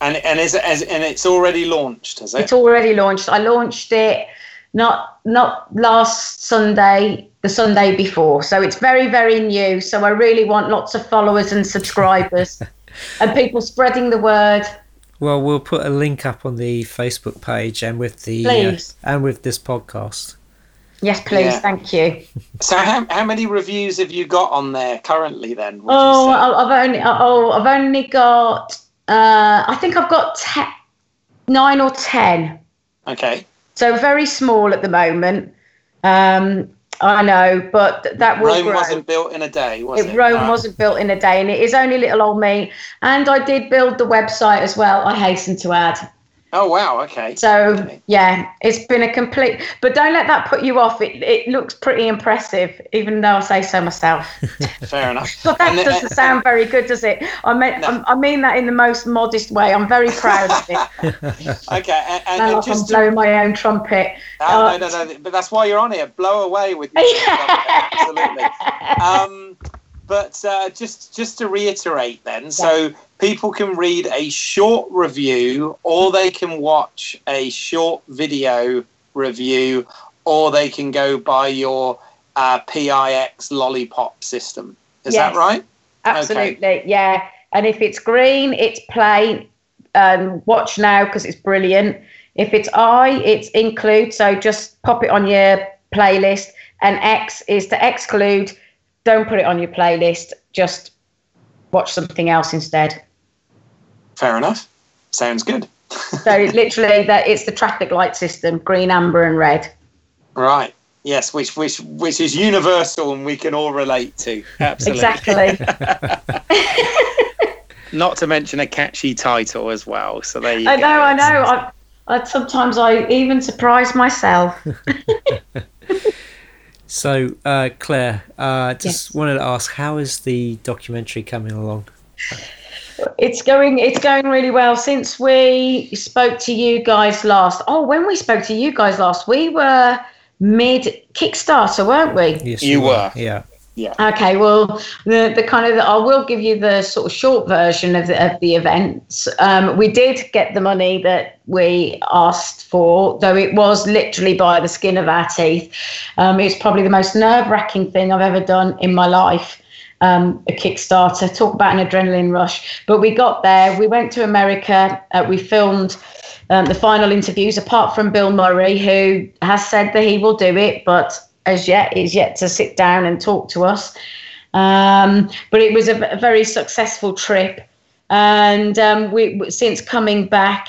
And and is it and it's already launched, has it? It's already launched. I launched it not not last Sunday, the Sunday before. So it's very very new. So I really want lots of followers and subscribers and people spreading the word. Well, we'll put a link up on the Facebook page and with the uh, and with this podcast. Yes, please. Yeah. Thank you. So how, how many reviews have you got on there currently then? Oh. I've only oh I've only got uh, I think I've got te- nine or ten. okay. So very small at the moment. Um, I know, but that will Rome grow. wasn't built in a day, was it? It, Rome No. wasn't built in a day, and it is only little old me. And I did build the website as well. I hasten to add. Oh wow, okay. So Okay. yeah, it's been a complete. But don't let that put you off. It it looks pretty impressive, even though I say so myself. Fair enough. But that And the- doesn't sound very good, does it? I mean, No. I mean that in the most modest way. I'm very proud of it. Okay, and, and, and like I'm just to, blowing my own trumpet. oh, no, no, no, but that's why you're on here. Blow away with me. Absolutely. Um, but uh, just just to reiterate, then, so people can read a short review, or they can watch a short video review, or they can go buy your uh, PIX lollipop system. Is Yes. that right? Absolutely, yeah. And if it's green, it's play. Um, watch now because it's brilliant. If it's I, it's include. So just pop it on your playlist. And X is to exclude. Don't put it on your playlist. Just watch something else instead. Fair enough. Sounds good. So literally, that it's the traffic light system: green, amber, and red. Right. Yes, which which which is universal and we can all relate to. Absolutely. Exactly. Not to mention a catchy title as well. So there you I go. know. I know. I, I sometimes I even surprise myself. So, uh, Claire, uh, just Yes. wanted to ask, how is the documentary coming along? It's going it's going really well since we spoke to you guys last. Oh, when we spoke to you guys last, we were mid Kickstarter, weren't we? Yes, You are. were. Yeah. Okay, well, the the kind of I will give you the sort of short version of the, of the events. Um, we did get the money that we asked for, though it was literally by the skin of our teeth. Um, it's probably the most nerve wracking thing I've ever done in my life. Um, a Kickstarter. Talk about an adrenaline rush. But we got there. We went to America. Uh, we filmed um, the final interviews. Apart from Bill Murray, who has said that he will do it, but as yet is yet to sit down and talk to us. Um, but it was a, a very successful trip, and um, we since coming back.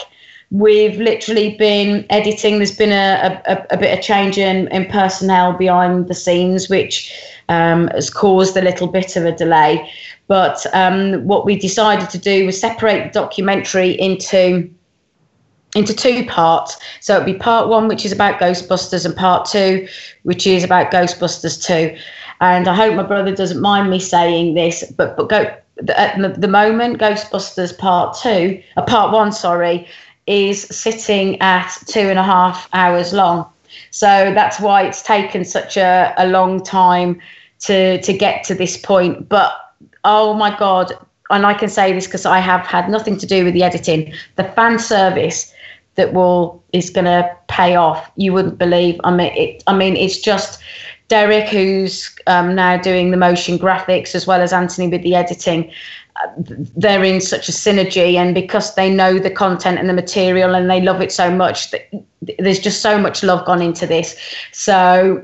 We've literally been editing. There's been a, a, a bit of change in, in personnel behind the scenes, which um, has caused a little bit of a delay. But um, what we decided to do was separate the documentary into into two parts. So it'd be part one, which is about Ghostbusters, and part two, which is about Ghostbusters 2. And I hope my brother doesn't mind me saying this, but but go at the, moment, Ghostbusters Part Two, uh, Part One, sorry, is sitting at two and a half hours long. So that's why it's taken such a, a long time to to get to this point. But oh my god, and I can say this because I have had nothing to do with the editing. The fan service that will is going to pay off. You wouldn't believe. I mean, it, I mean, it's just Derek who's um, now doing the motion graphics as well as Anthony with the editing. They're in such a synergy and because they know the content and the material and they love it so much that there's just so much love gone into this. So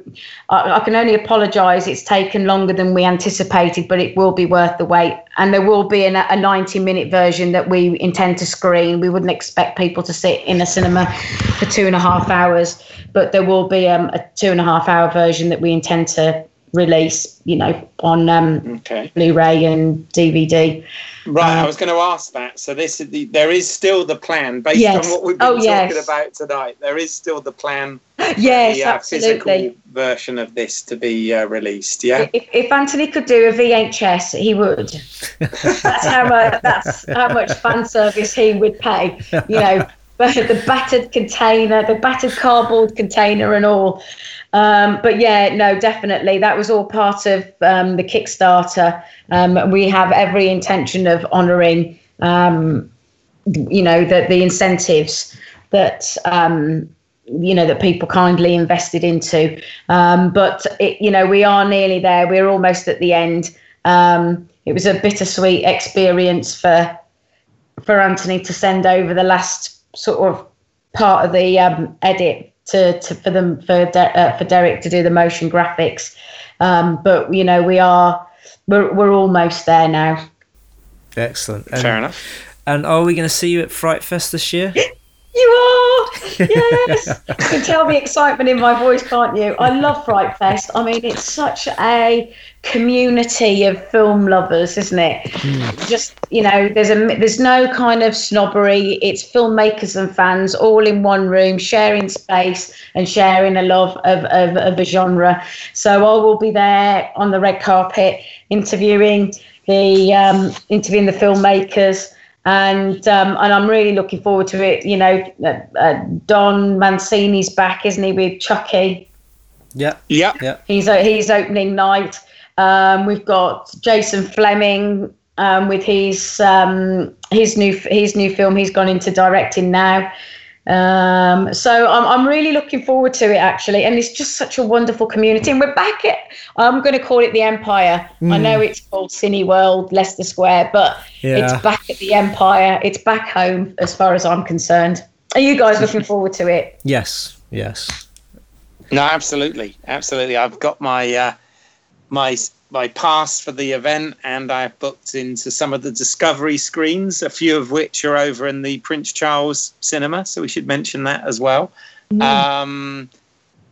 i, I can only apologize it's taken longer than we anticipated but it will be worth the wait. And there will be an, a 90 minute version that we intend to screen. We wouldn't expect people to sit in a cinema for two and a half hours but there will be um, a two and a half hour version that we intend to release, you know, on um, Okay. Blu-ray and DVD. Right, Uh, I was going to ask that. So this is the, there is still the plan based Yes. on what we've been Oh, talking yes. about tonight. There is still the plan Yes, the uh, absolutely. physical version of this to be uh, released. Yeah. If, if Anthony could do a VHS, he would. That's how much. That's how much fan service he would pay. You know, the battered container, the battered cardboard container, and all. Um, but yeah, no, definitely, that was all part of um, the Kickstarter. Um, we have every intention of honouring, um, you know, the the incentives that um, you know that people kindly invested into. Um, but it, you know, we are nearly there. We're almost at the end. It was a bittersweet experience for for Anthony to send over the last sort of part of the um, edit to, to for them for De- uh, for Derek to do the motion graphics. Um, but you know, we are we're we're almost there now. Excellent. And, Fair enough. and are we going to see you at Fright Fest this year? You are, yes. you can tell the excitement in my voice, can't you? I love Fright Fest. I mean, it's such a community of film lovers, isn't it? Just you know, there's a there's no kind of snobbery. It's filmmakers and fans all in one room, sharing space and sharing a love of of, of a genre. So I will be there on the red carpet interviewing the um, interviewing the filmmakers and um, and I'm really looking forward to it. You know, uh, uh, Don Mancini's back, isn't he, with Chucky? Yeah. Yeah. He's uh, he's opening night. Um, we've got Jason Flemyng um, with his um, his new his new film. He's gone into directing now. Um, so I'm, I'm really looking forward to it actually, and it's just such a wonderful community. And we're back at I'm going to call it the Empire. I know it's called Cineworld, Leicester Square, but Yeah. it's back at the Empire. It's back home as far as I'm concerned. Are you guys looking forward to it? Yes. Yes. No, absolutely, absolutely. I've got my uh, my my pass for the event, and I've booked into some of the Discovery screens, a few of which are over in the Prince Charles Cinema. So we should mention that as well. Um,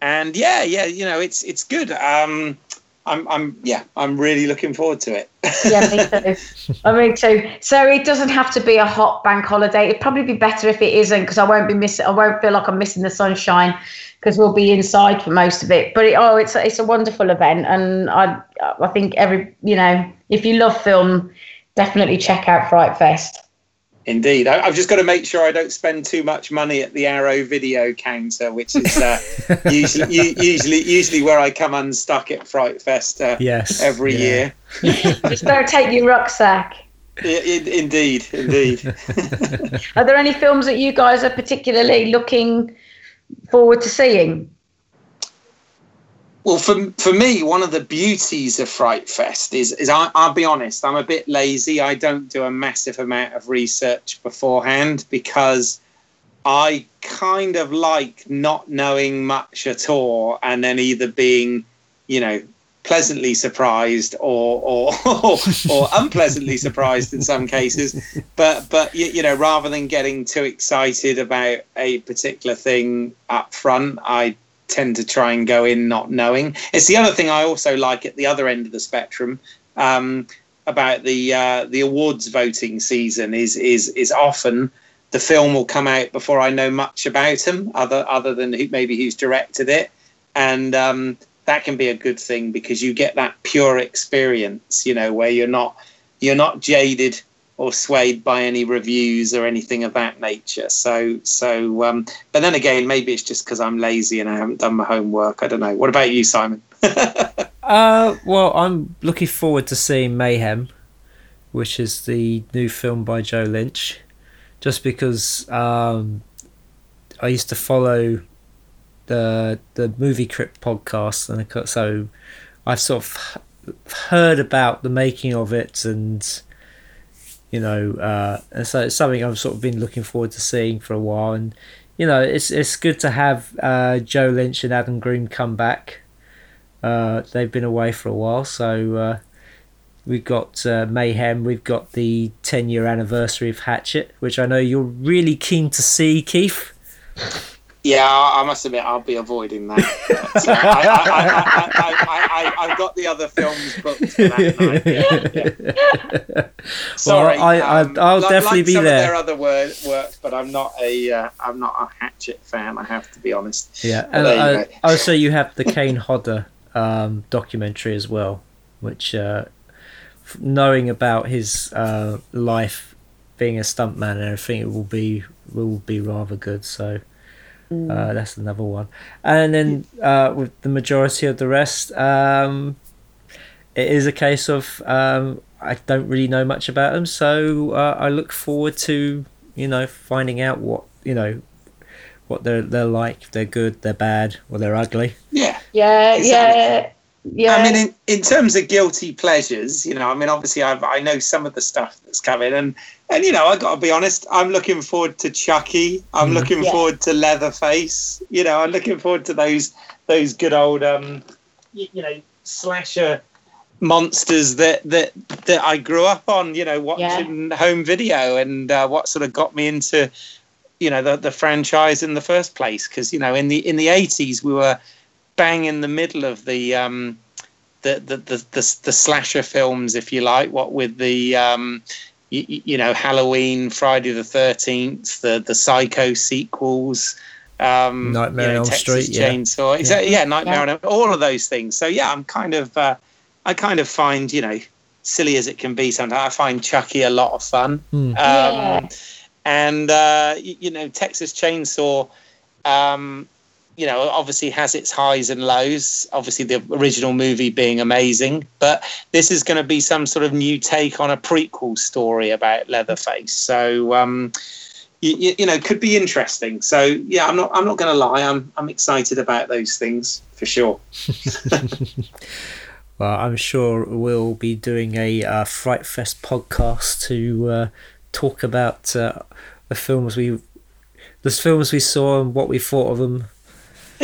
and yeah, yeah, you know, it's it's good. Um, I'm I'm yeah, I'm really looking forward to it. Yeah, me too. I mean, too. So it doesn't have to be a hot bank holiday. It'd probably be better if it isn't, because I won't be missing. I won't feel like I'm missing the sunshine, because we'll be inside for most of it. But it, oh, it's a, it's a wonderful event, and I I think every you know if you love film, definitely check out Fright Fest. Indeed, I, I've just got to make sure I don't spend too much money at the Arrow video counter, which is uh, usually u- usually usually where I come unstuck at Fright Fest uh, Yes. every yeah. year. Just don't take your rucksack. I- in- indeed, indeed. Are there any films that you guys are particularly looking forward to seeing? Well, for for me, one of the beauties of Fright Fest is is I, I'll be honest, I'm a bit lazy. I don't do a massive amount of research beforehand because I kind of like not knowing much at all, and then either being, you know, pleasantly surprised or or or unpleasantly surprised in some cases. But but you, you know, rather than getting too excited about a particular thing up front, I tend to try and go in not knowing. It's the other thing I also like at the other end of the spectrum um, about the uh, the awards voting season is is is often the film will come out before I know much about him, other other than who, maybe who's directed it, and um, that can be a good thing because you get that pure experience, you know, where you're not you're not jaded or swayed by any reviews or anything of that nature. So, so, um, but then again, maybe it's just because I'm lazy and I haven't done my homework. I don't know. What about you, Simon? Uh, well, I'm looking forward to seeing Mayhem, which is the new film by Joe Lynch, just because um, I used to follow the the Movie Crypt podcast, and so I've sort of heard about the making of it, and you know, uh, and so it's something I've sort of been looking forward to seeing for a while. And you know, it's it's good to have uh, Joe Lynch and Adam Green come back. Uh, they've been away for a while, so uh, we've got uh, Mayhem. We've got the ten year anniversary of Hatchet, which I know you're really keen to see, Keith. Yeah, I must admit I'll be avoiding that. I, have got the other films booked for that night. Yeah. Sorry, well, I, I, um, I'll like, definitely like be some there. Of their other word, work, but I'm not a uh, I'm not a Hatchet fan. I have to be honest. Yeah, and uh, also you have the Kane Hodder um, documentary as well, which uh, knowing about his uh, life being a stuntman and everything, it will be will be rather good. So uh, that's another one. And then uh, with the majority of the rest, um, it is a case of um, I don't really know much about them, so uh, I look forward to you know finding out what you know what they're they're like, if they're good, they're bad, or they're ugly. Yeah. Yeah, Exactly. yeah, yeah. I mean, in, in terms of guilty pleasures, you know, I mean, obviously, I've, I know some of the stuff that's coming, and and you know, I got to be honest, I'm looking forward to Chucky. I'm Mhm. looking Yeah. forward to Leatherface. You know, I'm looking forward to those those good old, um, you, you know, slasher monsters that that that I grew up on. You know, watching home video, and uh, what sort of got me into you know the the franchise in the first place because you know in the in the 80s we were bang in the middle of the um the the the, the, the slasher films if you like what with the um you, you know Halloween Friday the 13th the the Psycho sequels um Nightmare you know, on Elm Texas Street, yeah. Chainsaw exactly yeah, Nightmare Yeah. on all of those things so yeah I'm kind of uh, I kind of find you know silly as it can be sometimes I find Chucky a lot of fun Hmm. um, Yeah. and uh, y- you know Texas Chainsaw, um, you know, obviously has its highs and lows. Obviously, the original movie being amazing, but this is going to be some sort of new take on a prequel story about Leatherface. So. Um, you, you know, could be interesting. So yeah, I'm not. I'm not going to lie. I'm. I'm excited about those things for sure. Well, I'm sure we'll be doing a uh, Fright Fest podcast to uh, talk about uh, the films we, the films we saw and what we thought of them.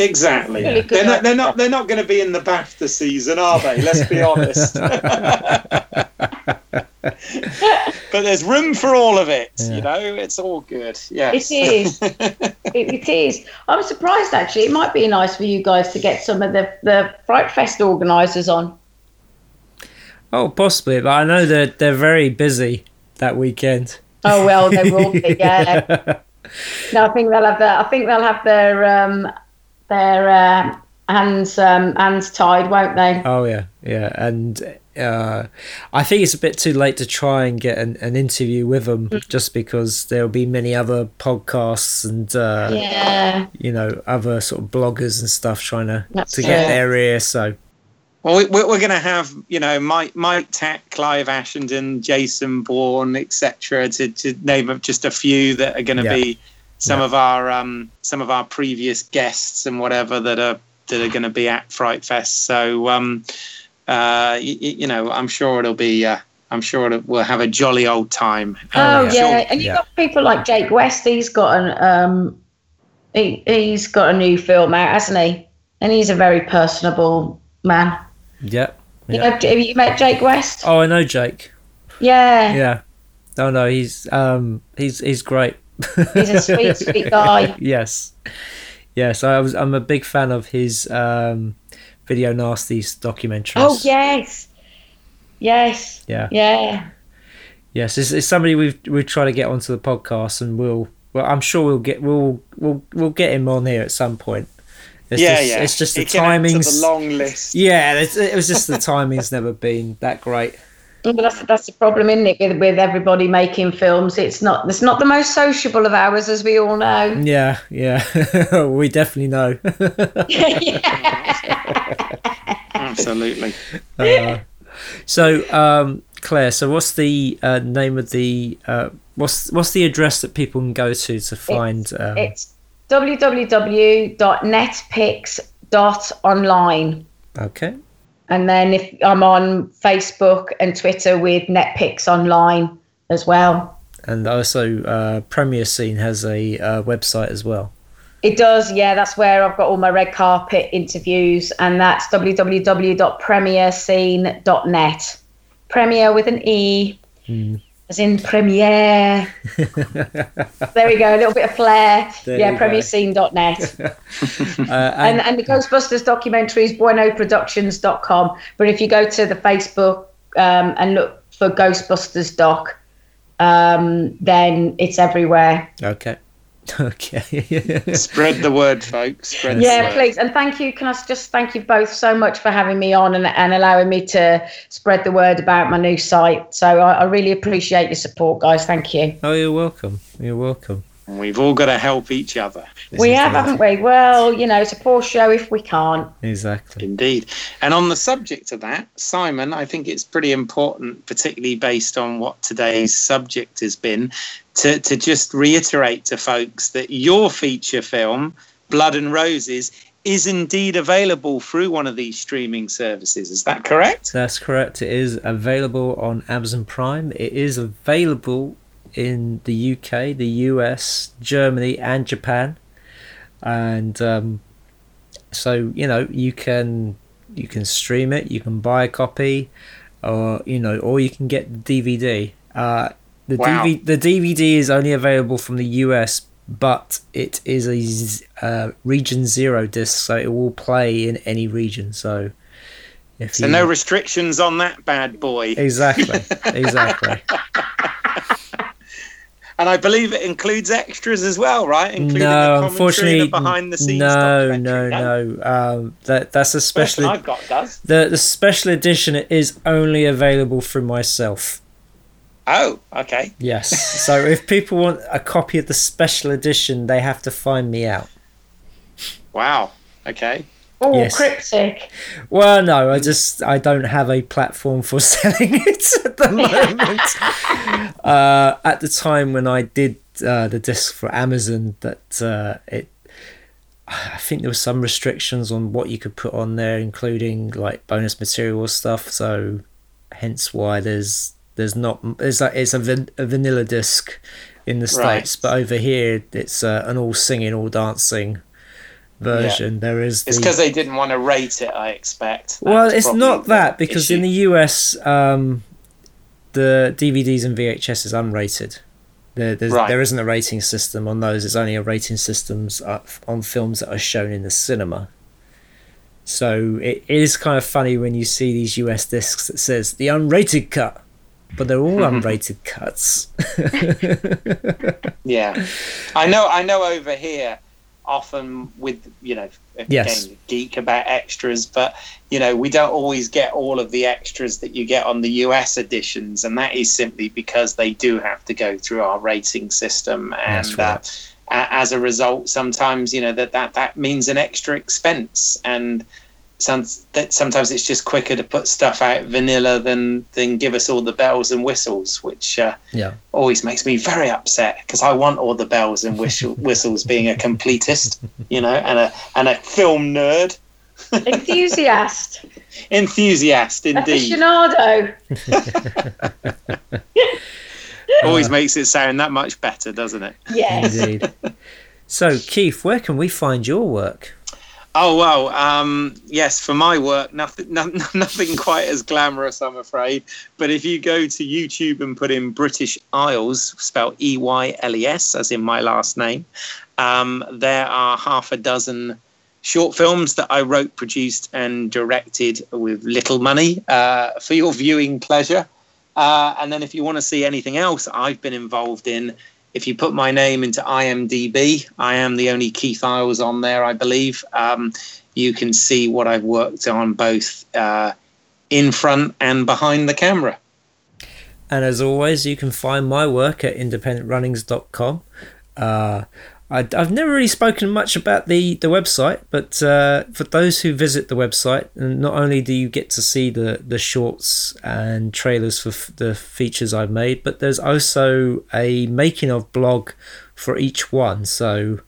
Exactly. Really They're not. They're not. They're not going to be in the BAFTA season, are they? Let's be honest. but there's room for all of it. Yeah. You know, it's all good. Yes. It is. it, it is. I'm surprised actually. It might be nice for you guys to get some of the the Fright Fest organisers on. Oh, possibly, but I know they're they're very busy that weekend. Oh well, they will be. Yeah. No, I think they'll have their. I think they'll have their um, their uh, hands um, hands tied, won't they? Oh yeah, yeah, and uh, I think it's a bit too late to try and get an, an interview with them, just because there'll be many other podcasts and uh, Yeah. you know other sort of bloggers and stuff trying to That's to get their ear. So Well, we, we're going to have, you know, Mike, Mike Tack, Clive Ashenden, Jason Bourne, etc. To, to name just a few that are going to Yeah. be some Yeah. of our um, some of our previous guests and whatever that are that are going to be at Fright Fest. So, um, uh, y- y- you know, I'm sure it'll be. Uh, I'm sure it'll, we'll have a jolly old time. Oh yeah. yeah, Sure. and you've Yeah. got people like Jake West. He's got an um, he he's got a new film out, hasn't he? And he's a very personable man. yeah, You know, have you met Jake West? Oh, I know Jake. Yeah, Yeah. Oh no, he's um he's he's great. He's a sweet, sweet guy. yes, yes. I was. I'm a big fan of his um, video nasties documentaries. Oh yes, yes, Yeah. yeah. Yes, it's, it's somebody we've we try to get onto the podcast, and we'll. Well, I'm sure we'll get we'll we'll we'll get him on here at some point. It's yeah, just, yeah. It's just the It can add to timings. The long list. yeah, it's, it was just the timing's never been that great. But that's that's the problem, isn't it? With with everybody making films, it's not it's not the most sociable of hours, as we all know. Yeah, yeah, we definitely know. Absolutely. Uh, so, um, Claire, so what's the uh, name of the uh, what's what's the address that people can go to to find? Um, It's www.netpix.online. okay, And then if I'm on Facebook and Twitter with NetPix Online as well. And also, uh, Premier Scene has a uh, website as well. It does, yeah. That's where I've got all my red carpet interviews, and that's www.premierscene.net. Premier with an E, Mm. As in premiere. there we go, a little bit of flair. There yeah, premierscene.net. Uh, and, and, and the Ghostbusters documentary is buenoproductions.com. But if you go to the Facebook um, and look for Ghostbusters doc, um, then it's everywhere. okay. Okay. Spread the word, folks. Spread the Yeah, word. please. And thank you. Can I just thank you both so much for having me on and, and allowing me to spread the word about my new site. So I, I really appreciate your support, guys. Thank you. oh, you're welcome. You're welcome. And We've all got to help each other. This we is have, haven't we? Well, you know, it's a poor show if we can't. Exactly. Indeed. And on the subject of that, Simon, I think it's pretty important, particularly based on what today's subject has been, to, to just reiterate to folks that your feature film, Blood and Roses, is indeed available through one of these streaming services. Is that correct? That's correct. It is available on Amazon Prime. It is available in the UK, the US, Germany, and Japan. And um, so you know you can you can stream it. You can buy a copy, or you know, or you can get the DVD. Uh, the Wow. DV- the DVD is only available from the US, but it is a uh, region zero disc, so it will play in any region. So. If So no restrictions on that bad boy. Exactly. Exactly. And I believe it includes extras as well, right? Including the no, unfortunately, behind the scenes. no, no, no. Um, that that's a special. I've got does. The the special edition is only available through myself. Oh, okay. Yes. so if people want a copy of the special edition, they have to find me out. Wow. Okay. Oh, Yes. cryptic. Well, no, I just I don't have a platform for selling it at the moment. uh, at the time when I did uh, the disc for Amazon, that uh, it, I think there were some restrictions on what you could put on there, including like bonus material stuff. So, hence why there's there's not there's like it's a, van, a vanilla disc in the Right. states, but over here it's uh, an all singing, all dancing version. There is It's because they didn't want to rate it, I expect. That well, it's not that because in the US, um, the DVDs and VHS is unrated. There, there's, Right. there isn't a rating system on those. It's only a rating systems uh, on films that are shown in the cinema. So it is kind of funny when you see these US discs that says the unrated cut, but they're all unrated cuts. Yeah, I know. I know. Over here, often with you know, again, geek about extras, but you know, we don't always get all of the extras that you get on the US editions, and that is simply because they do have to go through our rating system, and uh, right. a- as a result, sometimes you know that that that means an extra expense, and some, that sometimes it's just quicker to put stuff out vanilla than than give us all the bells and whistles, which. Uh, yeah. always makes me very upset because I want all the bells and whistle, whistles being a completist, you know, and a and a film nerd, Enthusiast. enthusiast indeed. Aficionado. Always makes it sound that much better, doesn't it? Yes. Indeed. so, Keith, where can we find your work? Oh well, um, yes. For my work, nothing, no, nothing quite as glamorous, I'm afraid. But if you go to YouTube and put in British Isles, spelled E Y L E S, as in my last name, um, there are half a dozen short films that I wrote, produced, and directed with little money uh, for your viewing pleasure. Uh, and then if you want to see anything else I've been involved in, if you put my name into IMDb, I am the only Keith Eyles on there, I believe. Um, you can see what I've worked on both uh, in front and behind the camera. And as always, you can find my work at independentrunnings.com. Uh, I, I've never really spoken much about the, the website, but uh, for those who visit the website, not only do you get to see the, the shorts and trailers for f- the features I've made, but there's also a making of blog for each one. So,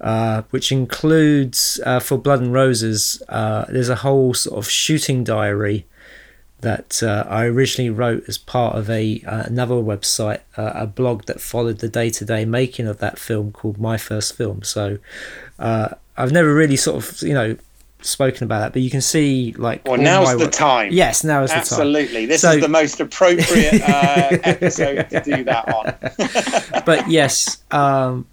uh, which includes uh, for Blood and Roses, uh, there's a whole sort of shooting diary that uh, I originally wrote as part of a uh, another website, uh, a blog that followed the day to day making of that film called My First Film. So uh, I've never really sort of you know spoken about that, but you can see like. Well, now's the time. Yes, now is the time. Absolutely, this so, is the most appropriate uh, episode to do that on. but yes, um,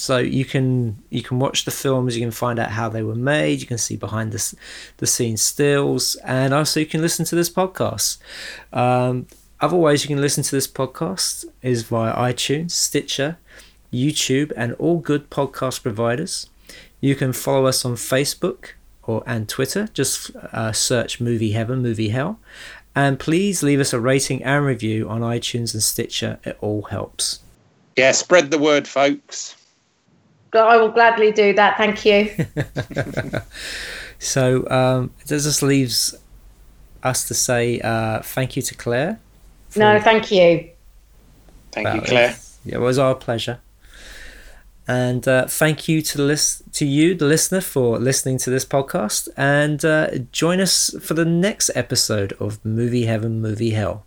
so you can you can watch the films, you can find out how they were made, you can see behind the the scenes stills, and also you can listen to this podcast. Um, other ways you can listen to this podcast is via iTunes, Stitcher, YouTube, and all good podcast providers. You can follow us on Facebook or and Twitter. Just uh, search Movie Heaven, Movie Hell, and please leave us a rating and review on iTunes and Stitcher. It all helps. Yeah, spread the word, folks. I will gladly do that. Thank you. so um, it just leaves us to say uh, thank you to Claire. No, thank you. Thank you, Claire. It, it was our pleasure. And uh, thank you to the list to you, the listener, for listening to this podcast. And uh, join us for the next episode of Movie Heaven, Movie Hell.